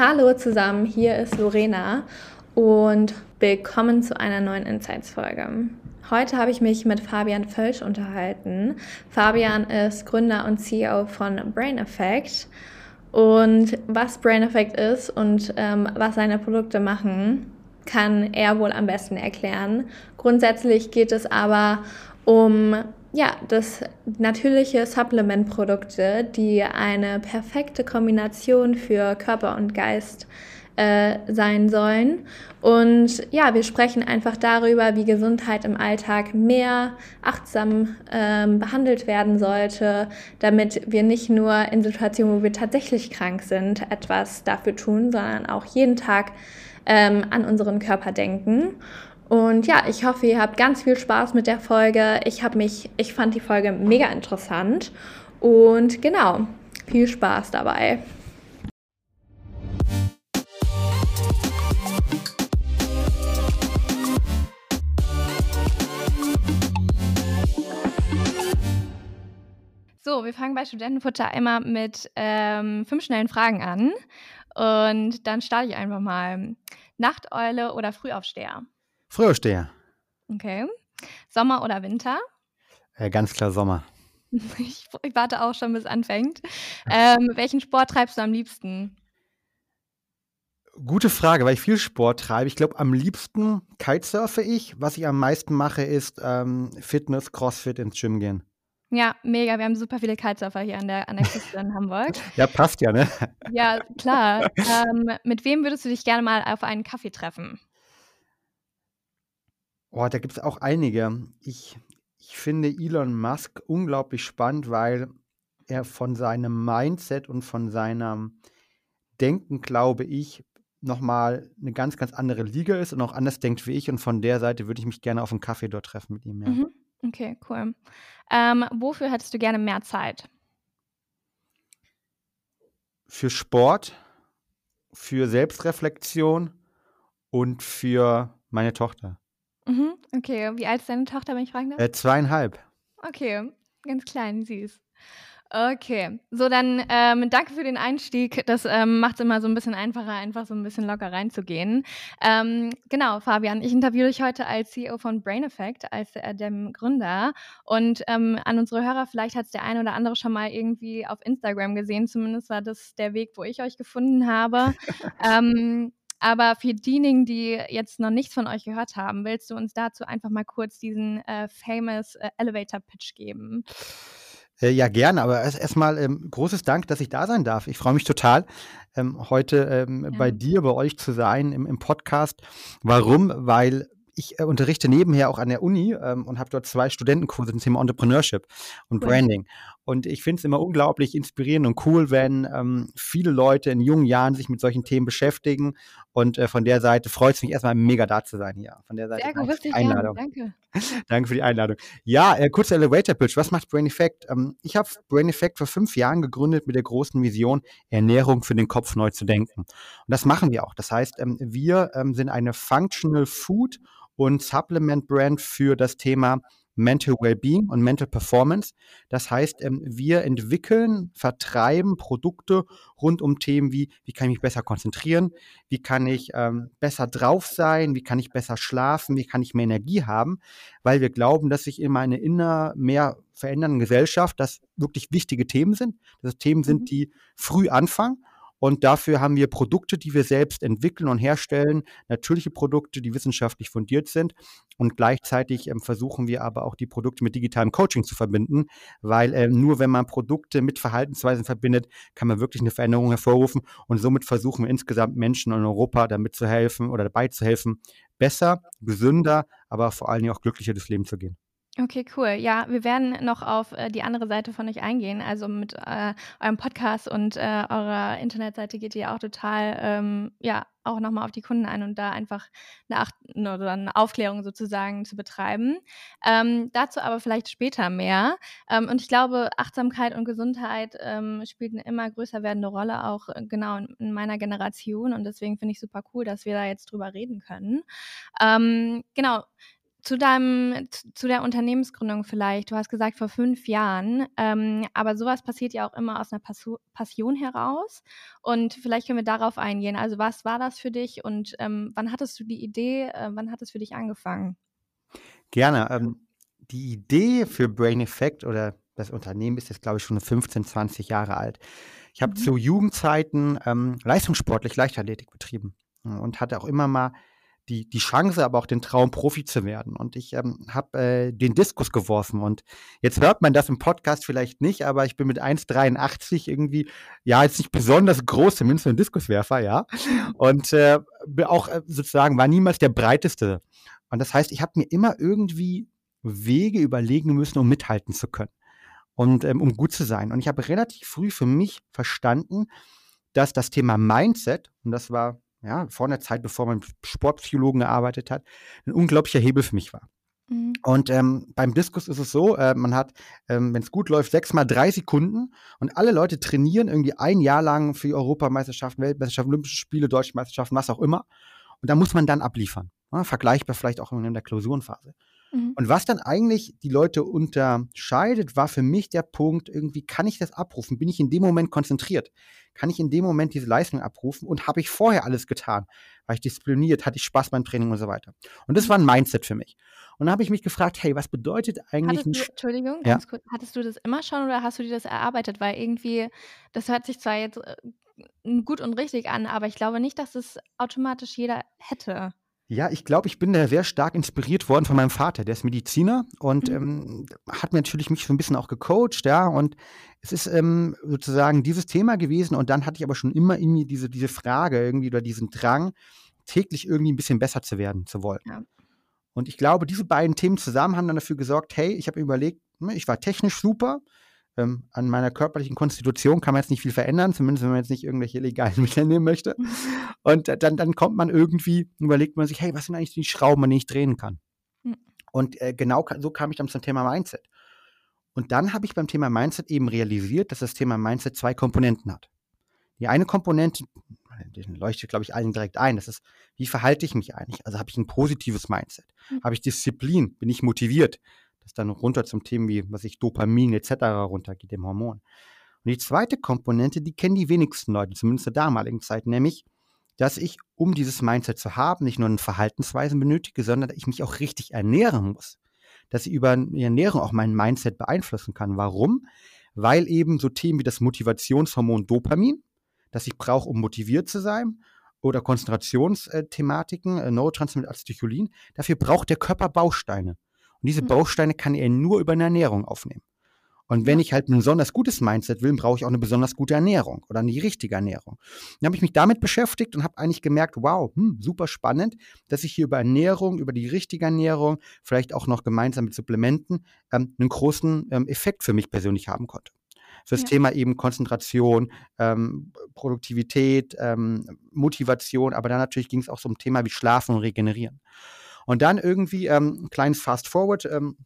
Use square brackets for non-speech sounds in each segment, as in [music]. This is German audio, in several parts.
Hallo zusammen, hier ist Lorena und willkommen zu einer neuen Insights-Folge. Heute habe ich mich mit Fabian Völsch unterhalten. Fabian ist Gründer und CEO von Brain Effect. Und was Brain Effect ist und ähm, was seine Produkte machen, kann er wohl am besten erklären. Grundsätzlich geht es aber um ja, das natürliche Supplement-Produkte, die eine perfekte Kombination für Körper und Geist äh, sein sollen. Und ja, wir sprechen einfach darüber, wie Gesundheit im Alltag mehr achtsam ähm, behandelt werden sollte, damit wir nicht nur in Situationen, wo wir tatsächlich krank sind, etwas dafür tun, sondern auch jeden Tag ähm, an unseren Körper denken. Und ja, ich hoffe, ihr habt ganz viel Spaß mit der Folge. Ich habe mich, ich fand die Folge mega interessant. Und genau, viel Spaß dabei. So, wir fangen bei Studentenfutter immer mit ähm, fünf schnellen Fragen an. Und dann starte ich einfach mal. Nachteule oder Frühaufsteher? Frühaufsteher. Okay. Sommer oder Winter? Äh, ganz klar Sommer. [laughs] Ich, ich, warte auch schon, bis es anfängt. Ähm, welchen Sport treibst du am liebsten? Gute Frage, weil ich viel Sport treibe. Ich glaube, am liebsten kitesurfe ich. Was ich am meisten mache, ist ähm, Fitness, Crossfit ins Gym gehen. Ja, mega. Wir haben super viele Kitesurfer hier an der, an der Küste in Hamburg. [laughs] Ja, passt ja, ne? Ja, klar. [laughs] ähm, mit wem würdest du dich gerne mal auf einen Kaffee treffen? Oh, da gibt es auch einige. Ich, ich finde Elon Musk unglaublich spannend, weil er von seinem Mindset und von seinem Denken, glaube ich, nochmal eine ganz, ganz andere Liga ist und auch anders denkt wie ich. Und von der Seite würde ich mich gerne auf einen Kaffee dort treffen mit ihm. Ja. Mhm. Okay, cool. Ähm, wofür hättest du gerne mehr Zeit? Für Sport, für Selbstreflexion und für meine Tochter. Mhm, okay. Wie alt ist deine Tochter, wenn ich fragen darf? Äh, zweieinhalb. Okay, ganz klein, süß. Okay, so dann ähm, danke für den Einstieg. Das ähm, macht es immer so ein bisschen einfacher, einfach so ein bisschen locker reinzugehen. Ähm, genau, Fabian, ich interviewe dich heute als CEO von Brain Effect, als äh, dem Gründer. Und ähm, an unsere Hörer, vielleicht hat es der eine oder andere schon mal irgendwie auf Instagram gesehen. Zumindest war das der Weg, wo ich euch gefunden habe. [laughs] Aber für diejenigen, die jetzt noch nichts von euch gehört haben, willst du uns dazu einfach mal kurz diesen äh, famous äh, Elevator Pitch geben? Äh, ja, gerne, aber erstmal erst ähm, großes Dank, dass ich da sein darf. Ich freue mich total, ähm, heute ähm, ja. bei dir, bei euch zu sein im, im Podcast. Warum? Weil ich äh, unterrichte nebenher auch an der Uni ähm, und habe dort zwei Studentenkurse zum Thema Entrepreneurship und cool. Branding. Und ich finde es immer unglaublich inspirierend und cool, wenn ähm, viele Leute in jungen Jahren sich mit solchen Themen beschäftigen. Und äh, von der Seite freut es mich erstmal mega da zu sein hier. Von der Seite Sehr gut, die Einladung. Gerne, danke. [laughs] danke für die Einladung. Ja, äh, kurzer Elevator Pitch. Was macht Brain Effect? Ähm, ich habe Brain Effect vor fünf Jahren gegründet mit der großen Vision, Ernährung für den Kopf neu zu denken. Und das machen wir auch. Das heißt, ähm, wir ähm, sind eine Functional Food und Supplement Brand für das Thema Mental Wellbeing und Mental Performance. Das heißt, ähm, wir entwickeln, vertreiben Produkte rund um Themen wie, wie kann ich mich besser konzentrieren, wie kann ich ähm, besser drauf sein, wie kann ich besser schlafen, wie kann ich mehr Energie haben, weil wir glauben, dass sich immer eine inner mehr verändernde Gesellschaft, das wirklich wichtige Themen sind, dass es Themen sind, mhm. die früh anfangen und dafür haben wir Produkte, die wir selbst entwickeln und herstellen, natürliche Produkte, die wissenschaftlich fundiert sind. Und gleichzeitig ähm, versuchen wir aber auch die Produkte mit digitalem Coaching zu verbinden, weil äh, nur wenn man Produkte mit Verhaltensweisen verbindet, kann man wirklich eine Veränderung hervorrufen. Und somit versuchen wir insgesamt Menschen in Europa damit zu helfen oder dabei zu helfen, besser, gesünder, aber vor allen Dingen auch glücklicher durchs Leben zu gehen. Okay, cool. Ja, wir werden noch auf äh, die andere Seite von euch eingehen. Also mit äh, eurem Podcast und äh, eurer Internetseite geht ihr auch total, ähm, ja, auch nochmal auf die Kunden ein und da einfach eine, Ach oder eine Aufklärung sozusagen zu betreiben. Ähm, dazu aber vielleicht später mehr. Ähm, und ich glaube, Achtsamkeit und Gesundheit ähm, spielt eine immer größer werdende Rolle, auch äh, genau in, in, meiner Generation. Und deswegen finde ich super cool, dass wir da jetzt drüber reden können. Ähm, genau zu deinem, zu der Unternehmensgründung vielleicht. Du hast gesagt vor fünf Jahren, ähm, aber sowas passiert ja auch immer aus einer Passion heraus. Und vielleicht können wir darauf eingehen. Also was war das für dich und ähm, wann hattest du die Idee? Äh, wann hat es für dich angefangen? Gerne. Ähm, die Idee für Brain Effect oder das Unternehmen ist jetzt, glaube ich, schon 15, 20 Jahre alt. Ich habe mhm. zu Jugendzeiten ähm, leistungssportlich Leichtathletik betrieben und hatte auch immer mal die, die Chance, aber auch den Traum, Profi zu werden. Und ich ähm, habe äh, den Diskus geworfen. Und jetzt hört man das im Podcast vielleicht nicht, aber ich bin mit 1,83 irgendwie, ja, jetzt nicht besonders groß, zumindest ein Diskuswerfer, ja. Und äh, auch äh, sozusagen war niemals der breiteste. Und das heißt, ich habe mir immer irgendwie Wege überlegen müssen, um mithalten zu können und ähm, um gut zu sein. Und ich habe relativ früh für mich verstanden, dass das Thema Mindset, und das war ja, vor einer Zeit, bevor man Sportpsychologen gearbeitet hat, ein unglaublicher Hebel für mich war. Mhm. Und ähm, beim Diskus ist es so, äh, man hat, ähm, wenn es gut läuft, sechs mal drei Sekunden und alle Leute trainieren irgendwie ein Jahr lang für Europameisterschaften, Weltmeisterschaften, Olympische Spiele, Deutsche Meisterschaften, was auch immer. Und da muss man dann abliefern. Ja, vergleichbar vielleicht auch in der Klausurenphase. Mhm. Und was dann eigentlich die Leute unterscheidet, war für mich der Punkt, irgendwie kann ich das abrufen? Bin ich in dem Moment konzentriert? Kann ich in dem Moment diese Leistung abrufen? Und habe ich vorher alles getan? War ich diszipliniert? Hatte ich Spaß beim Training und so weiter? Und das mhm. war ein Mindset für mich. Und dann habe ich mich gefragt, hey, was bedeutet eigentlich hattest du, Entschuldigung, ja? kurz, hattest du das immer schon oder hast du dir das erarbeitet? Weil irgendwie, das hört sich zwar jetzt äh, gut und richtig an, aber ich glaube nicht, dass es automatisch jeder hätte. Ja, ich glaube, ich bin da sehr stark inspiriert worden von meinem Vater. Der ist Mediziner und mhm. ähm, hat natürlich mich so ein bisschen auch gecoacht, ja. Und es ist ähm, sozusagen dieses Thema gewesen. Und dann hatte ich aber schon immer in mir diese, diese Frage irgendwie oder diesen Drang, täglich irgendwie ein bisschen besser zu werden zu wollen. Ja. Und ich glaube, diese beiden Themen zusammen haben dann dafür gesorgt, hey, ich habe mir überlegt, ne, ich war technisch super, ähm, an meiner körperlichen Konstitution kann man jetzt nicht viel verändern, zumindest wenn man jetzt nicht irgendwelche legalen [laughs] Mittel nehmen möchte. Mhm. Und dann, dann kommt man irgendwie, überlegt man sich, hey, was sind eigentlich die Schrauben, an denen ich drehen kann? Mhm. Und äh, genau so kam ich dann zum Thema Mindset. Und dann habe ich beim Thema Mindset eben realisiert, dass das Thema Mindset zwei Komponenten hat. Die eine Komponente, die leuchtet, glaube ich, allen direkt ein, das ist, wie verhalte ich mich eigentlich? Also habe ich ein positives Mindset? Mhm. Habe ich Disziplin? Bin ich motiviert? Das dann runter zum Thema wie, was ich, Dopamin etc. runtergeht, dem Hormon. Und die zweite Komponente, die kennen die wenigsten Leute, zumindest zur damaligen Zeit, nämlich, dass ich, um dieses Mindset zu haben, nicht nur eine Verhaltensweise benötige, sondern dass ich mich auch richtig ernähren muss. Dass ich über die Ernährung auch mein Mindset beeinflussen kann. Warum? Weil eben so Themen wie das Motivationshormon Dopamin, das ich brauche, um motiviert zu sein, oder Konzentrationsthematiken, äh, Neurotransmitter Acetylcholin, dafür braucht der Körper Bausteine. Und diese mhm. Bausteine kann er nur über eine Ernährung aufnehmen. Und wenn ich halt ein besonders gutes Mindset will, brauche ich auch eine besonders gute Ernährung oder eine richtige Ernährung. Dann habe ich mich damit beschäftigt und habe eigentlich gemerkt, wow, hm, super spannend, dass ich hier über Ernährung, über die richtige Ernährung, vielleicht auch noch gemeinsam mit Supplementen, ähm, einen großen ähm, Effekt für mich persönlich haben konnte. Für das ja. Thema eben Konzentration, ähm, Produktivität, ähm, Motivation, aber dann natürlich ging es auch so um Thema wie Schlafen und Regenerieren. Und dann irgendwie, ähm, ein kleines Fast Forward, ähm,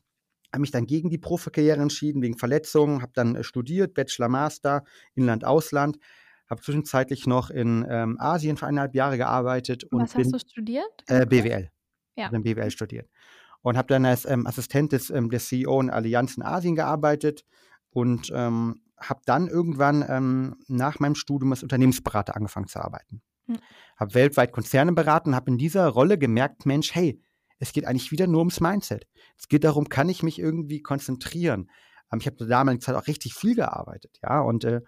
habe mich dann gegen die Profikarriere entschieden, wegen Verletzungen, habe dann äh, studiert, Bachelor, Master, Inland, Ausland, habe zwischenzeitlich noch in ähm, Asien für eineinhalb Jahre gearbeitet. Und Was bin, hast du studiert? Äh, BWL. Ja. Habe BWL studiert. Und habe dann als ähm, Assistent des, ähm, des CEO in Allianz in Asien gearbeitet und ähm, habe dann irgendwann ähm, nach meinem Studium als Unternehmensberater angefangen zu arbeiten. Hm. Habe weltweit Konzerne beraten, habe in dieser Rolle gemerkt, Mensch, hey, es geht eigentlich wieder nur ums Mindset. Es geht darum, kann ich mich irgendwie konzentrieren? Ähm, ich habe zur damaligen Zeit auch richtig viel gearbeitet, ja, und äh,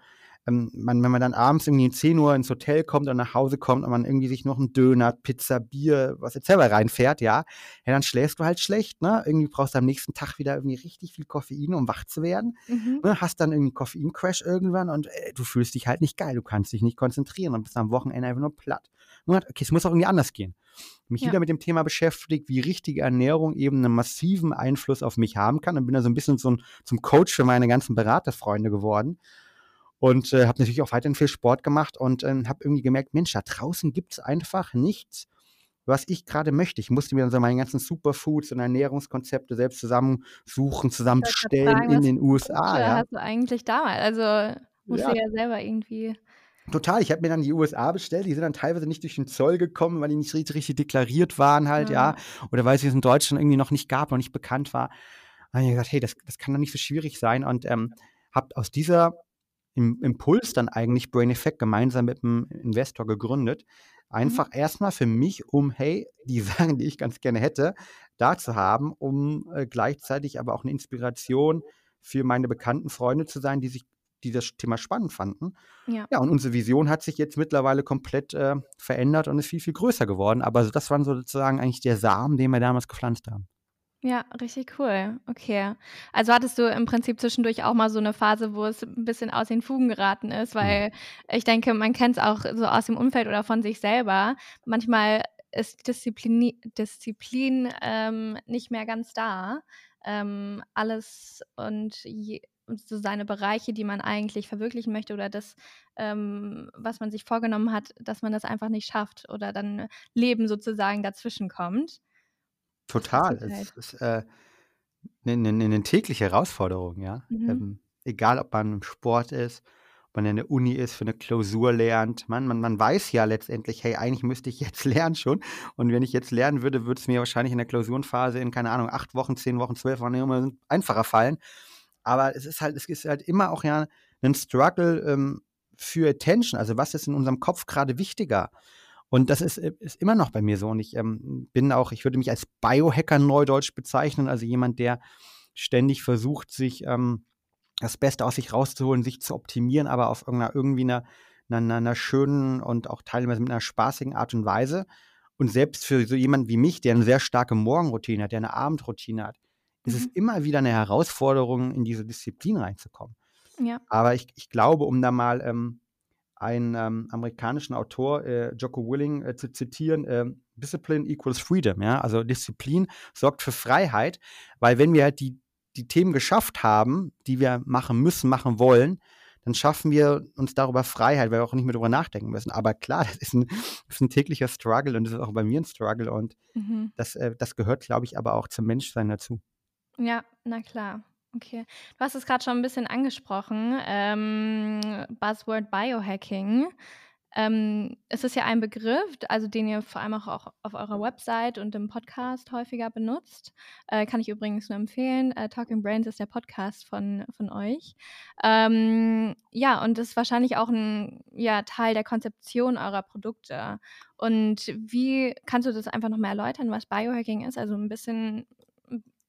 ähm, man, wenn man dann abends irgendwie um 10 Uhr ins Hotel kommt und nach Hause kommt und man irgendwie sich noch einen Döner, Pizza, Bier, was jetzt selber reinfährt, ja, ja, dann schläfst du halt schlecht, ne? Irgendwie brauchst du am nächsten Tag wieder irgendwie richtig viel Koffein, um wach zu werden. Mhm. Ne? Hast dann irgendwie Koffeincrash irgendwann und äh, du fühlst dich halt nicht geil, du kannst dich nicht konzentrieren und bist am Wochenende einfach nur platt. Und okay, es muss auch irgendwie anders gehen. Mich ja. wieder mit dem Thema beschäftigt, wie richtige Ernährung eben einen massiven Einfluss auf mich haben kann und bin da so ein bisschen so ein, zum Coach für meine ganzen Beraterfreunde geworden und äh, habe natürlich auch weiterhin viel Sport gemacht und äh, habe irgendwie gemerkt, Mensch, da draußen gibt es einfach nichts, was ich gerade möchte. Ich musste mir dann so meine ganzen Superfoods und Ernährungskonzepte selbst zusammensuchen, zusammenstellen in den USA. Ja. hast du eigentlich damals? Also musst ja. du ja selber irgendwie Total. Ich habe mir dann die USA bestellt. Die sind dann teilweise nicht durch den Zoll gekommen, weil die nicht richtig, richtig deklariert waren halt, ja. ja. Oder weil es in Deutschland irgendwie noch nicht gab, noch nicht bekannt war. Da habe ich gesagt, hey, das, das kann doch nicht so schwierig sein. Und ähm, habe aus dieser im Impuls dann eigentlich Brain Effect gemeinsam mit einem Investor gegründet. Mhm. Einfach mhm. erstmal für mich, um, hey, die Sachen, die ich ganz gerne hätte, da zu haben, um äh, gleichzeitig aber auch eine Inspiration für meine bekannten Freunde zu sein, die sich die das Thema spannend fanden. Ja, ja und unsere Vision hat sich jetzt mittlerweile komplett äh, verändert und ist viel, viel größer geworden. Aber das waren sozusagen eigentlich der Samen, den wir damals gepflanzt haben. Ja, richtig cool. Okay. Also hattest du im Prinzip zwischendurch auch mal so eine Phase, wo es ein bisschen aus den Fugen geraten ist, mhm. weil ich denke, man kennt es auch so aus dem Umfeld oder von sich selber. Manchmal ist Disziplin, Disziplin ähm, nicht mehr ganz da. Ähm, alles und je, so seine Bereiche, die man eigentlich verwirklichen möchte oder das, ähm, was man sich vorgenommen hat, dass man das einfach nicht schafft oder dann Leben sozusagen dazwischen kommt. Total. Es ist äh, eine, eine, eine tägliche Herausforderung, ja. Mhm. Ähm, egal, ob man im Sport ist, ob man in der Uni ist, für eine Klausur lernt. Man, man, man weiß ja letztendlich, hey, eigentlich müsste ich jetzt [laughs] lernen schon. Und wenn ich jetzt lernen würde, würde es mir wahrscheinlich in der Klausurenphase in, keine Ahnung, acht Wochen, zehn Wochen, zwölf Wochen immer einfacher fallen. Aber es ist halt, es ist halt immer auch ja ein Struggle ähm, für Attention. Also was ist in unserem Kopf gerade wichtiger? Und das ist, äh, ist immer noch bei mir so. Und ich ähm, bin auch, ich würde mich als Biohacker neudeutsch bezeichnen, also jemand, der ständig versucht, sich ähm, das Beste aus sich rauszuholen, sich zu optimieren, aber auf irgendeiner, irgendwie einer, einer, einer schönen und auch teilweise mit einer spaßigen Art und Weise. Und selbst für so jemand wie mich, der eine sehr starke Morgenroutine hat, der eine Abendroutine hat, ist es mhm. immer wieder eine Herausforderung, in diese Disziplin reinzukommen. Ja. Aber ich, ich glaube, um da mal ähm, einen ähm, amerikanischen Autor, äh, Jocko Willing, äh, zu zitieren, äh, Discipline equals freedom, ja, also Disziplin sorgt für Freiheit, weil wenn wir halt die, die Themen geschafft haben, die wir machen müssen, machen wollen, dann schaffen wir uns darüber Freiheit, weil wir auch nicht mehr darüber nachdenken müssen. Aber klar, [laughs] das ist ein, das ist ein täglicher Struggle und das ist auch bei mir ein Struggle und mhm. das, äh, das gehört, glaube ich, aber auch zum Menschsein dazu. Ja, na klar. Okay. Du hast es gerade schon ein bisschen angesprochen, ähm, Buzzword Biohacking. Ähm, es ist ja ein Begriff, also den ihr vor allem auch, auf eurer Website und im Podcast häufiger benutzt. Äh, kann ich übrigens nur empfehlen. Äh, Talking Brains ist der Podcast von, von euch. Ähm, ja, und ist wahrscheinlich auch ein ja, Teil der Konzeption eurer Produkte. Und wie kannst du das einfach noch mehr erläutern, was Biohacking ist? Also ein bisschen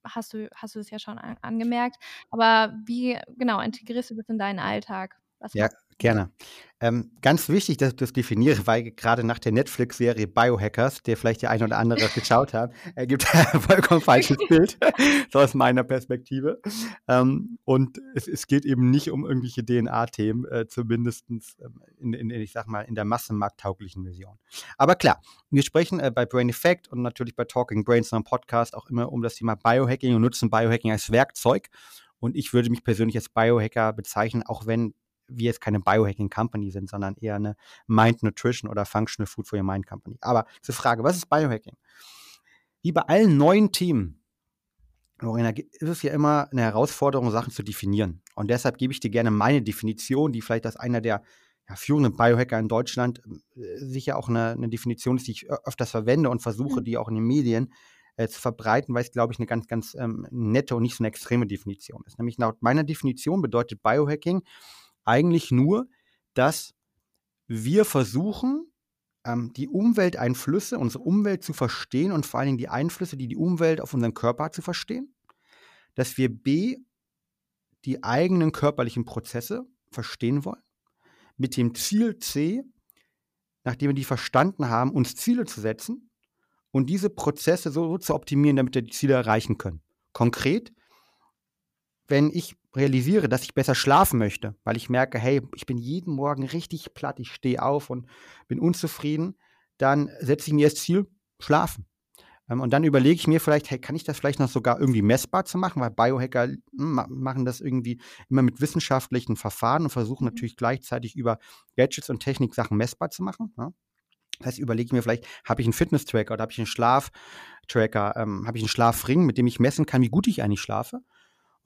hast du, hast du es ja schon an, angemerkt. Aber wie genau integrierst du das in deinen Alltag? Was ja, Gerne. Ähm, ganz wichtig, dass ich das definiere, weil gerade nach der Netflix-Serie Biohackers, der vielleicht der eine oder andere geschaut hat, ergibt [laughs] ein vollkommen falsches Bild, [laughs] so aus meiner Perspektive. Ähm, und es, es, geht eben nicht um irgendwelche DNA-Themen, äh, zumindest ähm, in, in, ich sag mal, in der massenmarkttauglichen Version. Aber klar, wir sprechen äh, bei Brain Effect und natürlich bei Talking Brains, einem Podcast, auch immer um das Thema Biohacking und nutzen Biohacking als Werkzeug. Und ich würde mich persönlich als Biohacker bezeichnen, auch wenn wir jetzt keine Biohacking Company sind, sondern eher eine Mind Nutrition oder Functional Food for Your Mind Company. Aber zur Frage, was ist Biohacking? Wie bei allen neuen Themen, Lorena, ist es ja immer eine Herausforderung, Sachen zu definieren. Und deshalb gebe ich dir gerne meine Definition, die vielleicht als einer der ja, führenden Biohacker in Deutschland äh, sicher auch eine, eine, Definition ist, die ich öfters verwende und versuche, mhm. die auch in den Medien äh, zu verbreiten, weil es, glaube ich, eine ganz, ganz ähm, nette und nicht so eine extreme Definition ist. Nämlich laut meiner Definition bedeutet Biohacking, eigentlich nur, dass wir versuchen, ähm, die Umwelteinflüsse, unsere Umwelt zu verstehen und vor allen Dingen die Einflüsse, die die Umwelt auf unseren Körper hat, zu verstehen. Dass wir B, die eigenen körperlichen Prozesse verstehen wollen. Mit dem Ziel C, nachdem wir die verstanden haben, uns Ziele zu setzen und diese Prozesse so zu optimieren, damit wir die Ziele erreichen können. Konkret, wenn ich realisiere, dass ich besser schlafen möchte, weil ich merke, hey, ich bin jeden Morgen richtig platt, ich stehe auf und bin unzufrieden, dann setze ich mir das Ziel, schlafen. Ähm, und dann überlege ich mir vielleicht, hey, kann ich das vielleicht noch sogar irgendwie messbar zu machen, weil Biohacker hm, machen das irgendwie immer mit wissenschaftlichen Verfahren und versuchen mhm. natürlich gleichzeitig über Gadgets und Technik Sachen messbar zu machen. Ja? Das heißt, überlege ich mir vielleicht, habe ich einen Fitness-Tracker oder habe ich einen Schlaftracker, ähm, habe ich einen Schlafring, mit dem ich messen kann, wie gut ich eigentlich schlafe.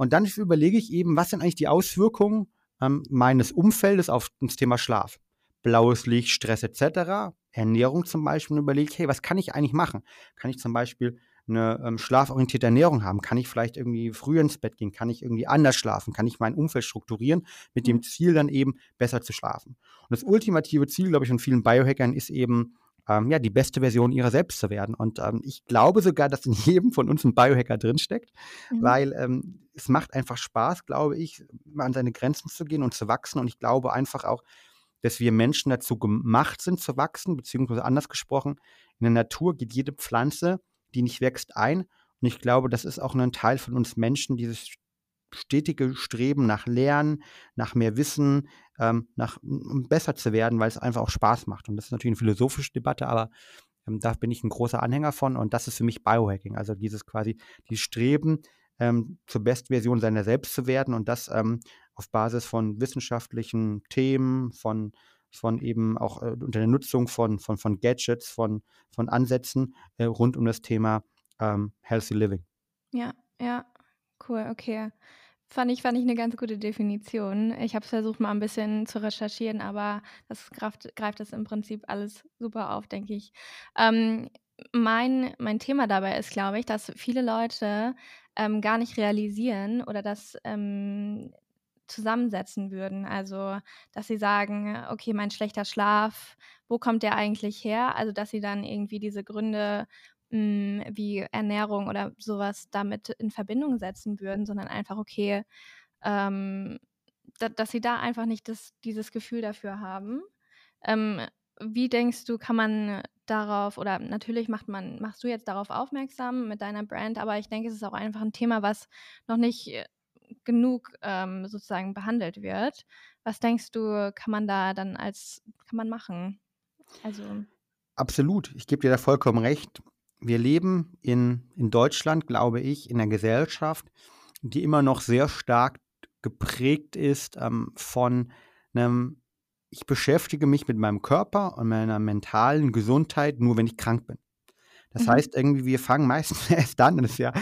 Und dann überlege ich eben, was sind eigentlich die Auswirkungen ähm, meines Umfeldes auf das Thema Schlaf. blaues Licht, Stress etc., Ernährung zum Beispiel und überlege, hey, was kann ich eigentlich machen? Kann ich zum Beispiel eine ähm, schlaforientierte Ernährung haben? Kann ich vielleicht irgendwie früher ins Bett gehen? Kann ich irgendwie anders schlafen? Kann ich mein Umfeld strukturieren mit dem mhm. Ziel dann eben besser zu schlafen? Und das ultimative Ziel, glaube ich, von vielen Biohackern ist eben, ähm, ja, die beste Version ihrer selbst zu werden. Und ähm, ich glaube sogar, dass in jedem von uns ein Biohacker drinsteckt, mhm. weil ähm, es macht einfach Spaß, glaube ich, an seine Grenzen zu gehen und zu wachsen. Und ich glaube einfach auch, dass wir Menschen dazu gemacht sind zu wachsen, beziehungsweise anders gesprochen, in der Natur geht jede Pflanze die nicht wächst, ein. Und ich glaube, das ist auch ein Teil von uns Menschen, dieses stetige Streben nach Lernen, nach mehr Wissen, ähm, nach um besser zu werden, weil es einfach auch Spaß macht. Und das ist natürlich eine philosophische Debatte, aber ähm, da bin ich ein großer Anhänger von und das ist für mich Biohacking. Also dieses quasi, dieses Streben, ähm, zur Bestversion seiner selbst zu werden und das ähm, auf Basis von wissenschaftlichen Themen, von von eben auch äh, unter der Nutzung von, von, von Gadgets, von, von Ansätzen äh, rund um das Thema ähm, Healthy Living. Ja, ja, cool, okay. Fand ich, fand ich eine ganz gute Definition. Ich habe es versucht, mal ein bisschen zu recherchieren, aber das greift, greift das im Prinzip alles super auf, denke ich. Ähm, mein, mein Thema dabei ist, glaube ich, dass viele Leute ähm, gar nicht realisieren oder dass ähm, zusammensetzen würden. Also, dass sie sagen, okay, mein schlechter Schlaf, wo kommt der eigentlich her? Also, dass sie dann irgendwie diese Gründe mh, wie Ernährung oder sowas damit in Verbindung setzen würden, sondern einfach, okay, ähm, da, dass sie da einfach nicht das, dieses Gefühl dafür haben. Ähm, wie denkst du, kann man darauf, oder natürlich macht man, machst du jetzt darauf aufmerksam mit deiner Brand, aber ich denke, es ist auch einfach ein Thema, was noch nicht äh, genug ähm, sozusagen behandelt wird. Was denkst du, kann man da dann als, kann man machen? Also. Absolut, ich gebe dir da vollkommen recht. Wir leben in, in Deutschland, glaube ich, in einer Gesellschaft, die immer noch sehr stark geprägt ist ähm, von einem, ich beschäftige mich mit meinem Körper und meiner mentalen Gesundheit nur, wenn ich krank bin. Das mhm. heißt, irgendwie, wir fangen meistens [laughs] erst dann, das ist ja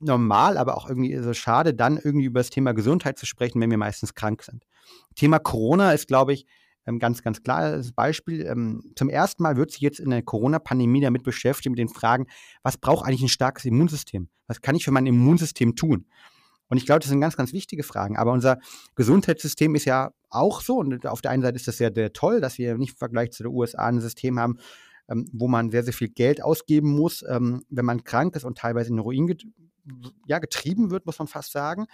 normal, aber auch irgendwie so schade, dann irgendwie über das Thema Gesundheit zu sprechen, wenn wir meistens krank sind. Thema Corona ist, glaube ich, ganz, ganz klares Beispiel. Ähm, zum ersten Mal wird sich jetzt in der Corona-Pandemie damit beschäftigt, mit den Fragen, was braucht eigentlich ein starkes Immunsystem? Was kann ich für mein Immunsystem tun? Und ich glaube, das sind ganz, ganz wichtige Fragen. Aber unser Gesundheitssystem ist ja auch so. Und auf der einen Seite ist das ja sehr toll, dass wir nicht im Vergleich zu den USA ein System haben, ähm, wo man sehr, sehr viel Geld ausgeben muss, ähm, wenn man krank ist und teilweise in Ruin get ja, getrieben wird, muss man fast sagen.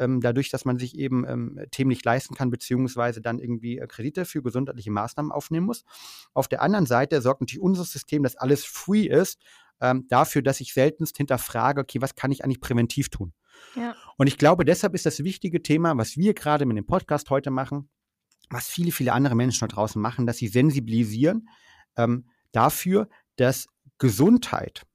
Ähm, dadurch, dass man sich eben ähm, Themen nicht leisten kann, beziehungsweise dann irgendwie äh, Kredite für gesundheitliche Maßnahmen aufnehmen muss. Auf der anderen Seite sorgt natürlich unser System, dass alles free ist, ähm, dafür, dass ich seltenst hinterfrage, okay, was kann ich eigentlich präventiv tun? Ja. Und ich glaube, deshalb ist das wichtige Thema, was wir gerade mit dem Podcast heute machen, was viele, viele andere Menschen da draußen machen, dass sie sensibilisieren, ähm, dafür, dass Gesundheit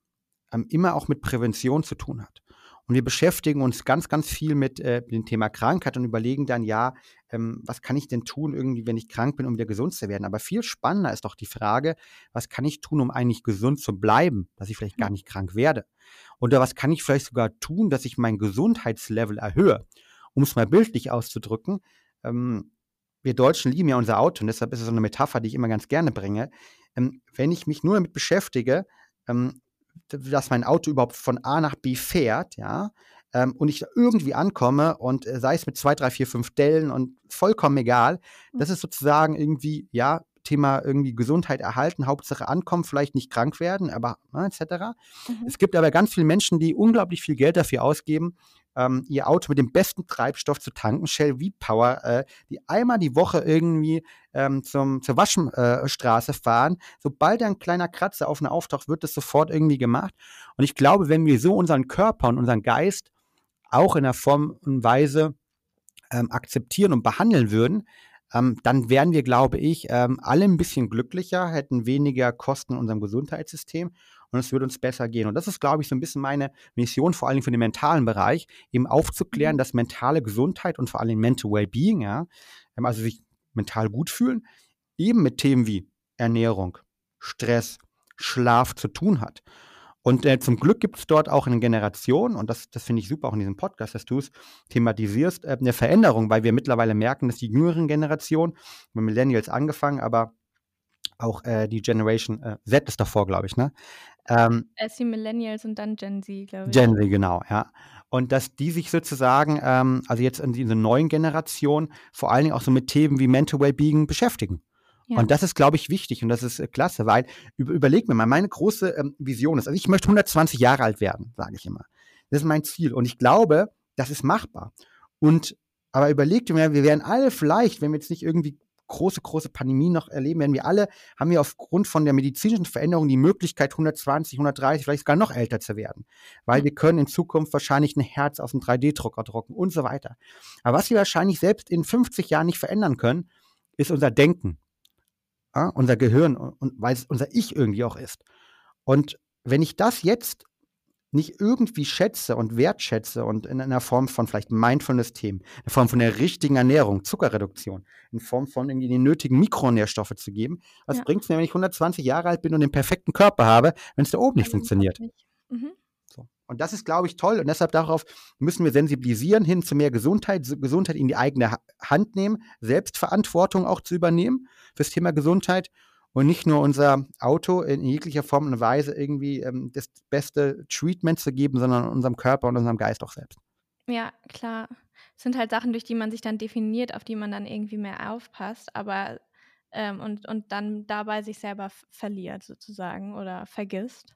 ähm, immer auch mit Prävention zu tun hat. Und wir beschäftigen uns ganz, ganz viel mit äh, dem Thema Krankheit und überlegen dann, ja, ähm, was kann ich denn tun, irgendwie, wenn ich krank bin, um wieder gesund zu werden? Aber viel spannender ist doch die Frage, was kann ich tun, um eigentlich gesund zu bleiben, dass ich vielleicht gar nicht krank werde? Oder was kann ich vielleicht sogar tun, dass ich mein Gesundheitslevel erhöhe? Um es mal bildlich auszudrücken, ähm, wir Deutschen lieben ja unser Auto und deshalb ist es so eine Metapher, die ich immer ganz gerne bringe ähm, wenn ich mich nur damit beschäftige, ähm, dass mein Auto überhaupt von A nach B fährt, ja, ähm, und ich da irgendwie ankomme und äh, sei es mit zwei, drei, vier, fünf Dellen und vollkommen egal, mhm. das ist sozusagen irgendwie, ja, Thema irgendwie Gesundheit erhalten, Hauptsache ankommen, vielleicht nicht krank werden, aber ne, etc. Mhm. Es gibt aber ganz viele Menschen, die unglaublich viel Geld dafür ausgeben, ähm, ihr Auto mit dem besten Treibstoff zu tanken, Shell V-Power, äh, die einmal die Woche irgendwie ähm, zum, zur Waschstraße äh, fahren. Sobald ein kleiner Kratzer auf eine auftaucht, wird das sofort irgendwie gemacht. Und ich glaube, wenn wir so unseren Körper und unseren Geist auch in der Form und Weise ähm, akzeptieren und behandeln würden, ähm, dann wären wir, glaube ich, ähm, alle ein bisschen glücklicher, hätten weniger Kosten in unserem Gesundheitssystem und es würde uns besser gehen. Und das ist, glaube ich, so ein bisschen meine Mission, vor allem für den mentalen Bereich, eben aufzuklären, mhm. dass mentale Gesundheit und vor allem Mental Wellbeing, ja, ähm, also sich mental gut fühlen, eben mit Themen wie Ernährung, Stress, Schlaf zu tun hat. Und äh, zum Glück gibt es dort auch eine Generation, und das, das finde ich super auch in diesem Podcast, dass du es thematisierst, äh, eine Veränderung, weil wir mittlerweile merken, dass die jüngeren Generationen, mit Millennials angefangen, aber auch äh, die Generation äh, Z ist davor, glaube ich, ne? Ähm, Erst die Millennials und dann Gen Z, glaube ich. Gen Z, genau, ja. Und dass die sich sozusagen, ähm, also jetzt in dieser neuen Generation, vor allen Dingen auch so mit Themen wie Mental Wellbeing beschäftigen. Ja. Und das ist, glaube ich, wichtig und das ist äh, klasse, weil über, überleg mir mal, meine große ähm, Vision ist, also ich möchte 120 Jahre alt werden, sage ich immer. Das ist mein Ziel und ich glaube, das ist machbar. Und aber überleg dir mal, wir werden alle vielleicht, wenn wir jetzt nicht irgendwie große, große Pandemie noch erleben, werden wir alle, haben wir aufgrund von der medizinischen Veränderung die Möglichkeit, 120, 130, vielleicht sogar noch älter zu werden. Weil wir können in Zukunft wahrscheinlich ein Herz aus einem 3D-Drucker drucken und so weiter. Aber was wir wahrscheinlich selbst in 50 Jahren nicht verändern können, ist unser Denken ja, unser Gehirn und weil es unser Ich irgendwie auch ist. Und wenn ich das jetzt nicht irgendwie schätze und wertschätze und in einer Form von vielleicht Mindfulness-Themen, in Form von der richtigen Ernährung, Zuckerreduktion, in Form von irgendwie den nötigen Mikronährstoffe zu geben, was ja. bringt es mir, wenn ich 120 Jahre alt bin und den perfekten Körper habe, wenn es da oben nicht funktioniert? Nicht. Mhm. Und das ist, glaube ich, toll. Und deshalb darauf müssen wir sensibilisieren, hin zu mehr Gesundheit, Gesundheit in die eigene Hand nehmen, Selbstverantwortung auch zu übernehmen fürs Thema Gesundheit und nicht nur unser Auto in jeglicher Form und Weise irgendwie ähm, das beste Treatment zu geben, sondern unserem Körper und unserem Geist auch selbst. Ja, klar. Es sind halt Sachen, durch die man sich dann definiert, auf die man dann irgendwie mehr aufpasst, aber ähm, und, und dann dabei sich selber verliert sozusagen oder vergisst.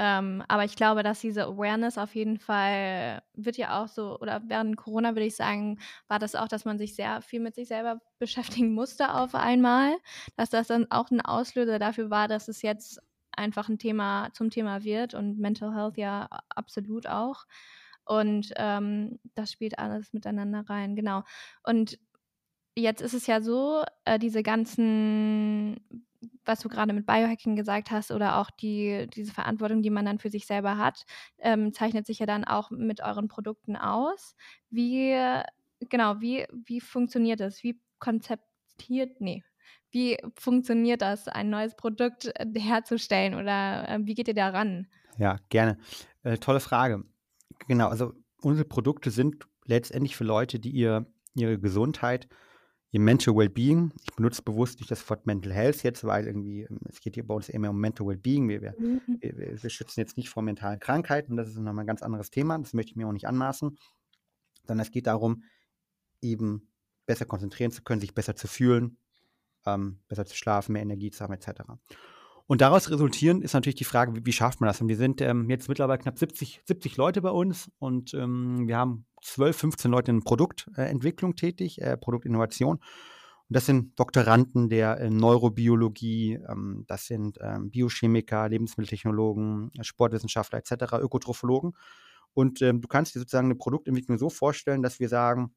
Ähm, aber ich glaube, dass diese Awareness auf jeden Fall wird ja auch so, oder während Corona würde ich sagen, war das auch, dass man sich sehr viel mit sich selber [laughs] beschäftigen musste auf einmal, dass das dann auch ein Auslöser dafür war, dass es jetzt einfach ein Thema zum Thema wird und Mental Health ja absolut auch. Und ähm, das spielt alles miteinander rein, genau. Und jetzt ist es ja so, äh, diese ganzen was du gerade mit Biohacking gesagt hast oder auch die, diese Verantwortung, die man dann für sich selber hat, ähm, zeichnet sich ja dann auch mit euren Produkten aus. Wie, genau, wie, wie funktioniert das? Wie konzeptiert, nee, wie funktioniert das, ein neues Produkt äh, herzustellen oder äh, wie geht ihr da ran? Ja, gerne. Äh, tolle Frage. Genau, also unsere Produkte sind letztendlich für Leute, die ihr, ihre Gesundheit ihr Mental Wellbeing. Ich benutze bewusst nicht das Wort Mental Health jetzt, weil irgendwie, ähm, es geht hier bei uns immer um Mental Wellbeing. Wir, wir, mhm. wir, wir schützen jetzt nicht vor mentalen Krankheiten, das ist nochmal ein ganz anderes Thema, das möchte ich mir auch nicht anmaßen, sondern es geht darum, eben besser konzentrieren zu können, sich besser zu fühlen, ähm, besser zu schlafen, mehr Energie zu haben, etc. Und daraus resultierend ist natürlich die Frage, wie, wie schafft man das? Und wir sind ähm, jetzt mittlerweile knapp 70, 70 Leute bei uns und ähm, wir haben 12, 15 Leute in Produktentwicklung tätig, äh, Produktinnovation. Und das sind Doktoranden der äh, Neurobiologie, ähm, das sind ähm, Biochemiker, Lebensmitteltechnologen, Sportwissenschaftler etc., Ökotrophologen. Und ähm, du kannst dir sozusagen eine Produktentwicklung so vorstellen, dass wir sagen,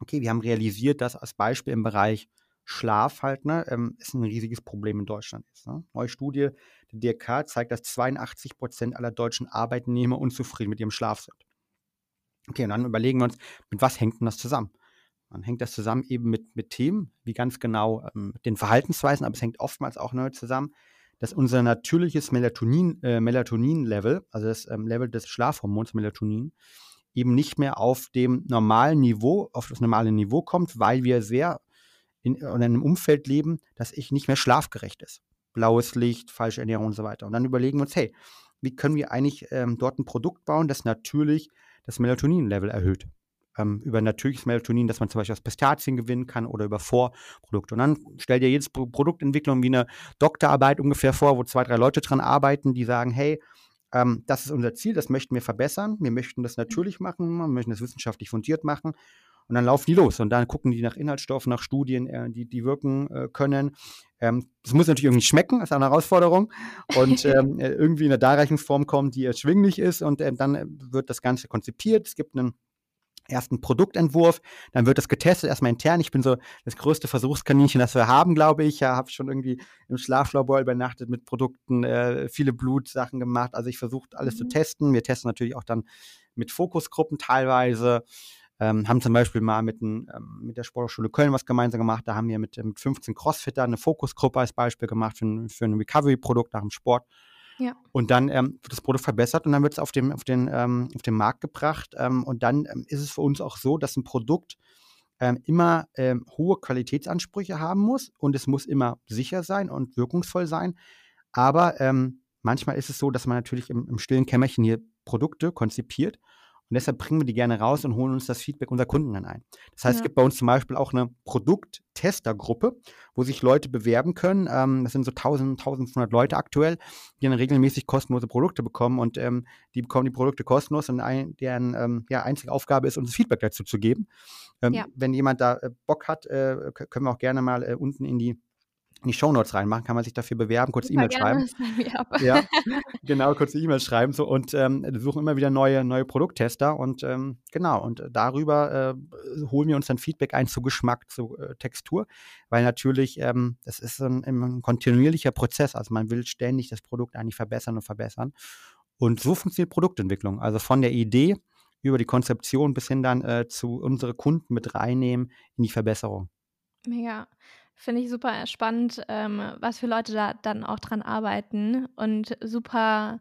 okay, wir haben realisiert, dass als Beispiel im Bereich Schlaf halt, ne, ähm, ist ein riesiges Problem in Deutschland ist. Ne? Neue Studie der DRK zeigt, dass 82 Prozent aller deutschen Arbeitnehmer unzufrieden mit ihrem Schlaf sind. Okay, und dann überlegen wir uns, mit was hängt denn das zusammen? Dann hängt das zusammen eben mit, mit Themen, wie ganz genau ähm, den Verhaltensweisen, aber es hängt oftmals auch neu zusammen, dass unser natürliches Melatonin, äh, Melatonin-Level, also das ähm, Level des Schlafhormons Melatonin, eben nicht mehr auf dem normalen Niveau, auf das normale Niveau kommt, weil wir sehr in, in einem Umfeld leben, das ich nicht mehr schlafgerecht ist. Blaues Licht, falsche Ernährung und so weiter. Und dann überlegen wir uns, hey, wie können wir eigentlich ähm, dort ein Produkt bauen, das natürlich das Melatonin-Level erhöht. Ähm, über natürliches Melatonin, das man zum Beispiel aus Pistazien gewinnen kann oder über Vorprodukte. Und dann stellt ihr jedes Pro Produktentwicklung wie eine Doktorarbeit ungefähr vor, wo zwei, drei Leute dran arbeiten, die sagen, hey, ähm, das ist unser Ziel, das möchten wir verbessern, wir möchten das natürlich machen, wir möchten das wissenschaftlich fundiert machen. Und dann laufen die los und dann gucken die nach Inhaltsstoffen, nach Studien, äh, die, die wirken äh, können. Ähm, das muss natürlich irgendwie schmecken, das ist eine Herausforderung. Und [laughs] ähm, äh, irgendwie in einer Darreichungsform kommen, die erschwinglich ist. Und äh, dann äh, wird das Ganze konzipiert. Es gibt einen ersten Produktentwurf, dann wird das getestet, erstmal intern. Ich bin so das größte Versuchskaninchen, das wir haben, glaube ich. Ja, habe schon irgendwie im Schlaflabor übernachtet mit Produkten, äh, viele Blutsachen gemacht. Also ich versuche alles mhm. zu testen. Wir testen natürlich auch dann mit Fokusgruppen teilweise. Ähm, haben zum Beispiel mal mit, ein, ähm, mit der Sportschule Köln was gemeinsam gemacht. Da haben wir mit, mit 15 Crossfitter eine Fokusgruppe als Beispiel gemacht für, für ein Recovery-Produkt nach dem Sport. Ja. Und dann ähm, wird das Produkt verbessert und dann wird es auf, dem, auf, den, ähm, auf den Markt gebracht. Ähm, und dann ähm, ist es für uns auch so, dass ein Produkt ähm, immer hohe Qualitätsansprüche haben muss und es muss immer sicher sein und wirkungsvoll sein. Aber manchmal ist es so, dass man natürlich im, im stillen Kämmerchen hier Produkte konzipiert und deshalb bringen wir die gerne raus und holen uns das Feedback unserer Kunden dann ein. Das heißt, ja. es gibt bei uns zum Beispiel auch eine Produkttestergruppe, wo sich Leute bewerben können. Ähm, das sind so 1000, 1500 Leute aktuell, die dann regelmäßig kostenlose Produkte bekommen und ähm, die bekommen die Produkte kostenlos und ein, deren ähm, ja, einzige Aufgabe ist, uns Feedback dazu zu geben. Ähm, ja. Wenn jemand da äh, Bock hat, äh, können wir auch gerne mal äh, unten in die in die Shownotes reinmachen, kann man sich dafür bewerben, kurz E-Mail schreiben. Ja, [laughs] genau, kurz E-Mail schreiben so und ähm, suchen immer wieder neue, neue Produkttester und ähm, genau, und darüber äh, holen wir uns dann Feedback ein zu Geschmack, zu äh, Textur, weil natürlich, ähm, das ist ein, ein kontinuierlicher Prozess, also man will ständig das Produkt eigentlich verbessern und verbessern. Und so funktioniert Produktentwicklung, also von der Idee über die Konzeption bis hin dann äh, zu unsere Kunden mit reinnehmen in die Verbesserung. Mega. Finde ich super spannend, ähm, was für Leute da dann auch dran arbeiten und super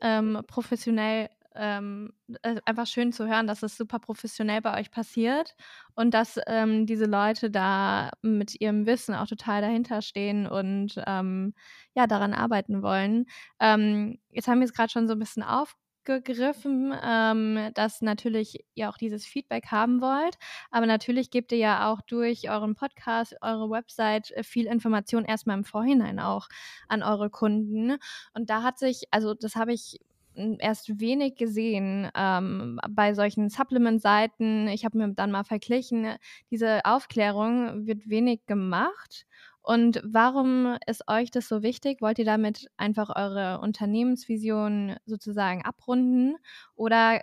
ähm, professionell. Ähm, äh, einfach schön zu hören, dass es super professionell bei euch passiert und dass ähm, diese Leute da mit ihrem Wissen auch total dahinter stehen und ähm, ja daran arbeiten wollen. Ähm, jetzt haben wir es gerade schon so ein bisschen auf gegriffen, ähm, dass natürlich ihr auch dieses Feedback haben wollt. Aber natürlich gebt ihr ja auch durch euren Podcast, eure Website äh, viel Information erstmal im Vorhinein auch an eure Kunden. Und da hat sich, also das habe ich hm, erst wenig gesehen ähm, bei solchen Supplement-Seiten. Ich habe mir dann mal verglichen, diese Aufklärung wird wenig gemacht. Und warum ist euch das so wichtig? Wollt ihr damit einfach eure Unternehmensvision sozusagen abrunden oder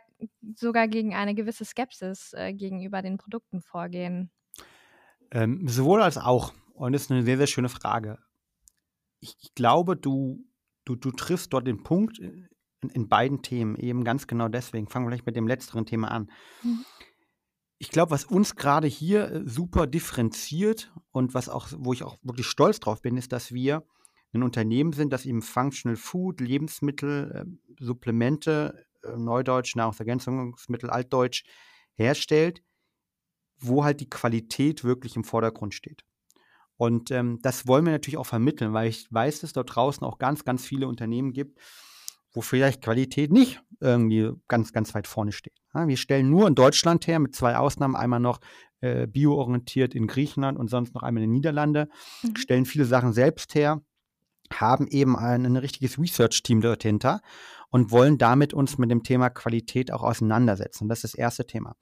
sogar gegen eine gewisse Skepsis äh, gegenüber den Produkten vorgehen? Ähm, sowohl als auch. Und das ist eine sehr, sehr schöne Frage. Ich, ich glaube, du, du, du triffst dort den Punkt in, in, beiden Themen, eben ganz genau deswegen. Fangen wir vielleicht mit dem letzteren Thema an. Mhm ich glaube, was uns gerade hier äh, super differenziert und was auch, wo ich auch wirklich stolz drauf bin, ist, dass wir ein Unternehmen sind, das eben Functional Food, Lebensmittel, äh, Supplemente, äh, Neudeutsch, Nahrungsergänzungsmittel, Altdeutsch herstellt, wo halt die Qualität wirklich im Vordergrund steht. Und ähm, das wollen wir natürlich auch vermitteln, weil ich weiß, dass dort draußen auch ganz, ganz viele Unternehmen gibt, wo vielleicht Qualität nicht irgendwie ganz, ganz weit vorne steht. Ja, wir stellen nur in Deutschland her, mit zwei Ausnahmen, einmal noch äh, bioorientiert in Griechenland und sonst noch einmal in den Niederlande, mhm. stellen viele Sachen selbst her, haben eben ein, ein richtiges Research-Team dahinter und wollen damit uns mit dem Thema Qualität auch auseinandersetzen. Das ist das erste Thema.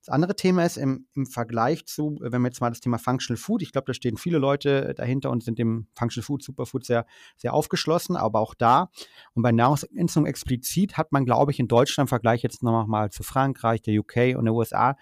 Das andere Thema ist im, im Vergleich zu, wenn wir jetzt mal das Thema Functional Food, ich glaube, da stehen viele Leute dahinter und sind dem Functional Food, Superfood sehr, sehr aufgeschlossen, aber auch da und bei Nahrungsergänzung explizit hat man, glaube ich, in Deutschland im Vergleich jetzt nochmal zu Frankreich, der UK und der USA